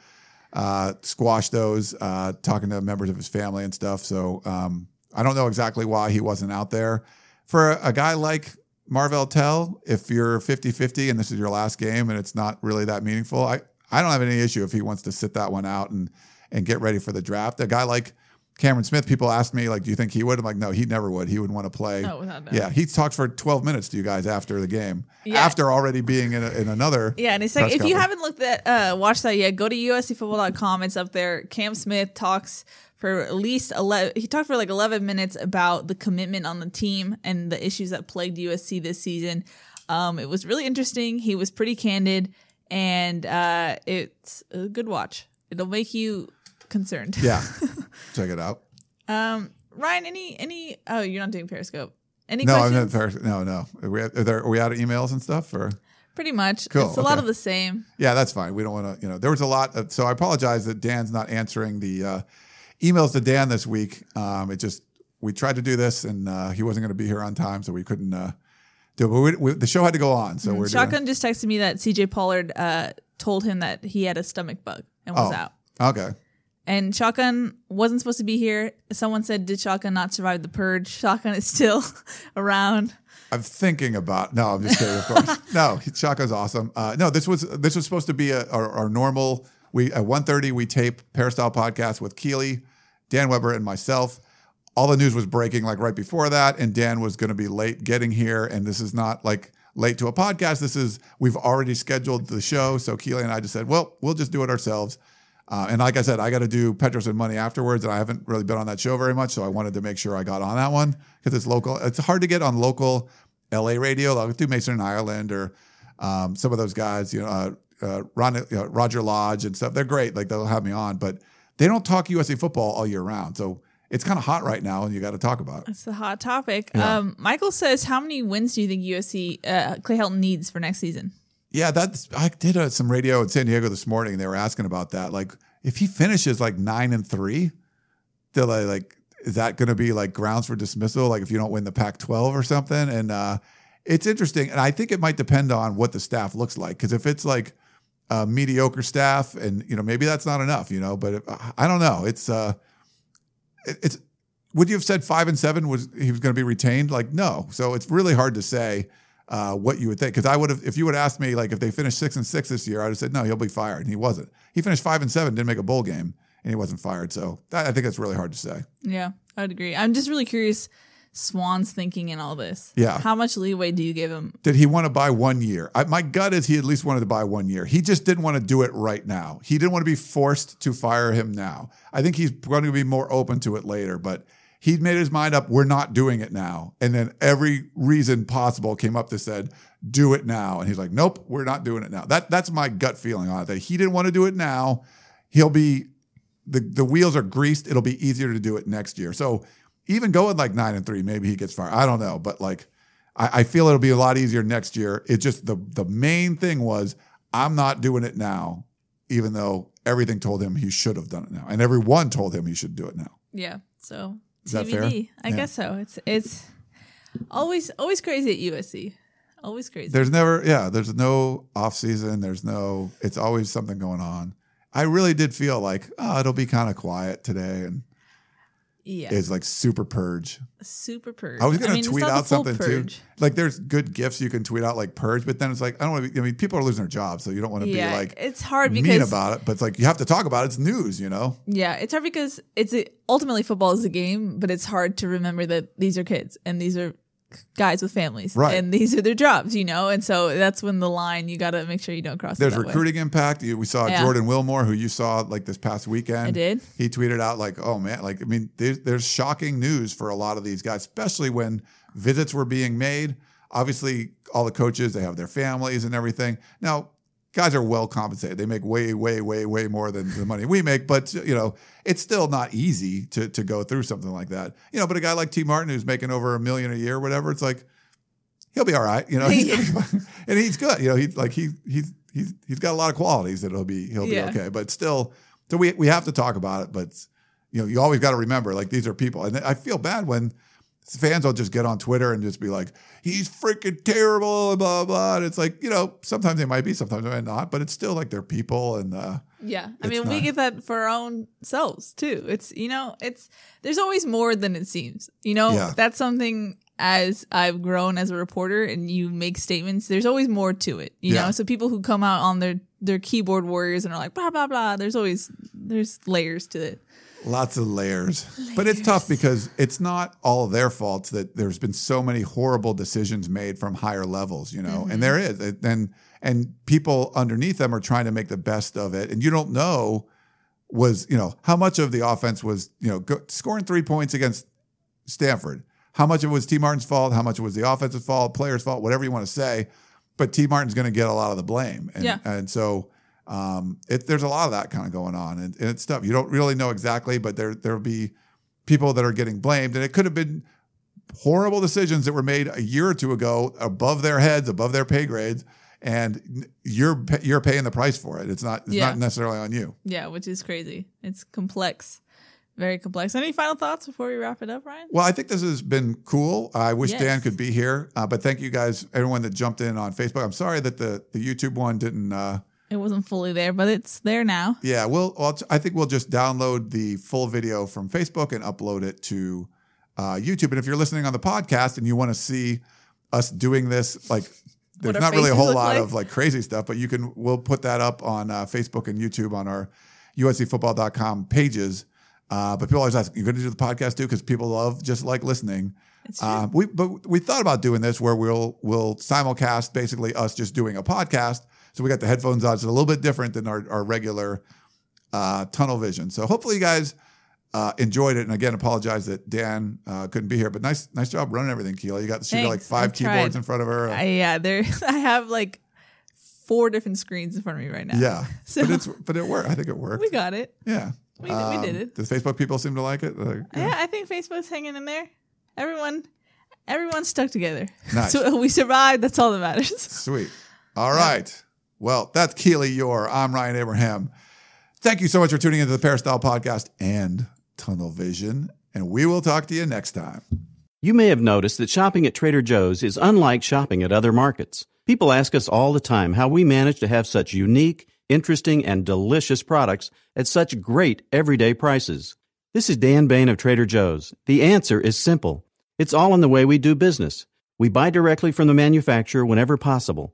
uh, squashed those, uh, talking to members of his family and stuff. So um, I don't know exactly why he wasn't out there. For a, a guy like Marvell Tell, if you're 50 50 and this is your last game and it's not really that meaningful, I, I don't have any issue if he wants to sit that one out and, and get ready for the draft. A guy like Cameron Smith, people ask me, like, do you think he would? I'm like, no, he never would. He would want to play. No, doubt. Yeah, he talks for 12 minutes to you guys after the game, Yeah. after already being in, a, in another. Yeah, and it's like if you haven't looked at uh watched that yet, go to uscfootball.com. It's up there. Cam Smith talks for at least 11 he talked for like 11 minutes about the commitment on the team and the issues that plagued USC this season. Um it was really interesting. He was pretty candid and uh it's a good watch. It'll make you concerned. Yeah, [laughs] check it out. Um Ryan, any any oh, you're not doing Periscope. Any No, I'm not. Fair, no, no. Are we, are, there, are we out of emails and stuff? Or Pretty much. Cool, It's a lot of the same. yeah, that's fine. We don't want to. You know, there was a lot. Of, so I apologize that Dan's not answering the uh, emails to Dan this week. Um, it just we tried to do this and uh, he wasn't going to be here on time, so we couldn't uh, Dude, we, we, the show had to go on, so we're Mm, Shotgun doing. just texted me that CJ Pollard uh, told him that he had a stomach bug and was Oh. out. Okay. And Shotgun wasn't supposed to be here. Someone said, "Did Shotgun not survive the purge?" Shotgun is still [laughs] around. I'm thinking about. No, I'm just kidding. Of course, [laughs] no. Shotgun's awesome. Uh, no, this was this was supposed to be a, our, our normal. We at 1:30 we tape Peristyle podcast with Keely, Dan Weber, and myself. All the news was breaking like right before that, and Dan was going to be late getting here. And this is not like late to a podcast. This is we've already scheduled the show. So Keely and I just said, well, we'll just do it ourselves. Uh, and like I said, I got to do Petros and Money afterwards, and I haven't really been on that show very much, so I wanted to make sure I got on that one because it's local. It's hard to get on local LA radio. I'll do Mason and Ireland or um, some of those guys, you know, uh, uh, Ron, know, Roger Lodge and stuff. They're great. Like they'll have me on, but they don't talk USC football all year round. So it's kind of hot right now, and you got to talk about it. It's a hot topic. Yeah. Um, Michael says, "How many wins do you think USC uh, Clay Helton needs for next season?" Yeah, that's. I did uh, some radio in San Diego this morning. And they were asking about that. Like, if he finishes like nine and three, they're like, like, is that going to be like grounds for dismissal? Like, if you don't win the Pac-12 or something? And uh, it's interesting, and I think it might depend on what the staff looks like. Because if it's like a mediocre staff, and you know, maybe that's not enough. You know, but if, I don't know. It's uh, it, it's. Would you have said five and seven was he was going to be retained? Like, no. So it's really hard to say uh, what you would think. Because I would have, if you would asked me, like, if they finished six and six this year, I'd have said, no, he'll be fired. And he wasn't. He finished five and seven, didn't make a bowl game, and he wasn't fired. So that, I think that's really hard to say. Yeah, I would agree. I'm just really curious. Swann's thinking in all this. Yeah. How much leeway do you give him? Did he want to buy one year? I, my gut is he at least wanted to buy one year. He just didn't want to do it right now. He didn't want to be forced to fire him now. I think he's going to be more open to it later, but he'd made his mind up. We're not doing it now. And then every reason possible came up that said, do it now. And he's like, nope, we're not doing it now. That that's my gut feeling on it. That he didn't want to do it now. He'll be the the wheels are greased. It'll be easier to do it next year. So even going like nine and three, maybe he gets fired. I don't know, but like I, I feel it'll be a lot easier next year. It's just the the main thing was I'm not doing it now, even though everything told him he should have done it now, and everyone told him he should do it now. Yeah. So Is that fair? I Yeah. guess so. It's it's always always crazy at USC. Always crazy. There's never, yeah, there's no off season. There's no, it's always something going on. I really did feel like, oh, it'll be kind of quiet today, and yeah. it's like super purge. super purge. I was gonna mean, tweet out something purge. too. Like, there's good gifts you can tweet out, like purge, but then it's like I don't want to. be I mean, people are losing their jobs, so you don't want to Yeah, be like it's hard because mean because about it. But it's like you have to talk about it. It's news, you know. yeah, it's hard because it's a, ultimately football is a game, but it's hard to remember that these are kids and these are guys with families, Right. And these are their jobs, you know. And so that's when the line you got to make sure you don't cross. There's that way. recruiting impact. We saw Yeah. Jordan Wilmore, who you saw like this past weekend. I did. He tweeted out like, "Oh man, like I mean, there's, there's shocking news for a lot of these guys, especially when visits were being made. Obviously, all the coaches they have their families and everything. Now, guys are well compensated. They make way, way, way, way more than the money we make. But you know, it's still not easy to to go through something like that. You know, but a guy like Tee Martin who's making over a million a year, or whatever, it's like he'll be all right. You know, he's gonna be fine. and he's good. You know, he's like he he's he's he's got a lot of qualities that he'll be he'll Yeah. be okay. But still, so we we have to talk about it. But you know, you always got to remember like these are people, and I feel bad when fans will just get on Twitter and just be like, he's freaking terrible, and blah blah. And it's like you know, sometimes they might be, sometimes they might not, but it's still like they're people, and uh, Yeah, I mean, we get that for our own selves too. It's you know, it's there's always more than it seems. You know, Yeah. that's something. As I've grown as a reporter, and you make statements, there's always more to it. You Yeah. know, so people who come out on their their keyboard warriors and are like blah blah blah. There's always there's layers to it. Lots of layers. But it's tough because it's not all their faults that there's been so many horrible decisions made from higher levels, you know. And mm-hmm. there is. And and people underneath them are trying to make the best of it. And you don't know was, you know, how much of the offense was, you know, go, scoring 3 points against Stanford. How much of it was Tee Martin's fault, how much it was the offensive fault, players' fault, whatever you want to say. But Tee Martin's going to get a lot of the blame. And, Yeah. and so um, it, there's a lot of that kind of going on, and, and it's tough. You don't really know exactly, but there there'll be people that are getting blamed, and it could have been horrible decisions that were made a year or two ago above their heads, above their pay grades, and you're you're paying the price for it. It's not it's Yeah. not necessarily on you. Yeah, which is crazy. It's complex, Very complex. Any final thoughts before we wrap it up, Ryan? Well, I think this has been cool. I wish Yes. Dan could be here, uh, but thank you guys, everyone that jumped in on Facebook. I'm sorry that the the YouTube one didn't. Uh, It wasn't fully there, but it's there now. yeah, we'll. Well, I think we'll just download the full video from Facebook and upload it to uh, YouTube. And if you're listening on the podcast and you want to see us doing this, like [laughs] there's not really a whole lot like? of like crazy stuff, but you can. We'll put that up on uh, Facebook and YouTube on our USCFootball.com pages. Uh, but people always ask, "You're going to do the podcast too?" Because people love just like listening. Um, we but we thought about doing this where we'll we'll simulcast basically us just doing a podcast. So we got the headphones on. It's a little bit different than our, our regular uh, tunnel vision. So hopefully you guys uh, enjoyed it. And again, apologize that Dan uh, couldn't be here, but nice nice job running everything, Keely. You got she got like five I've tried. keyboards in front of her. I, yeah, there. [laughs] I have like four different screens in front of me right now. yeah, [laughs] So- but it's but it worked. I think it worked. We got it. yeah, We- we did it. Does Facebook people seem to like it? Like, Yeah, I think Facebook's hanging in there. Everyone, everyone's stuck together. Nice. [laughs] So we survived. That's all that matters. Sweet. All right. Well, that's Keely Eure. I'm Ryan Abraham. Thank you so much for tuning into the Peristyle Podcast and Tunnel Vision. And we will talk to you next time. You may have noticed that shopping at Trader Joe's is unlike shopping at other markets. People ask us all the time how we manage to have such unique, interesting, and delicious products at such great everyday prices. This is Dan Bain of Trader Joe's. The answer is simple. It's all in the way we do business. We buy directly from the manufacturer whenever possible.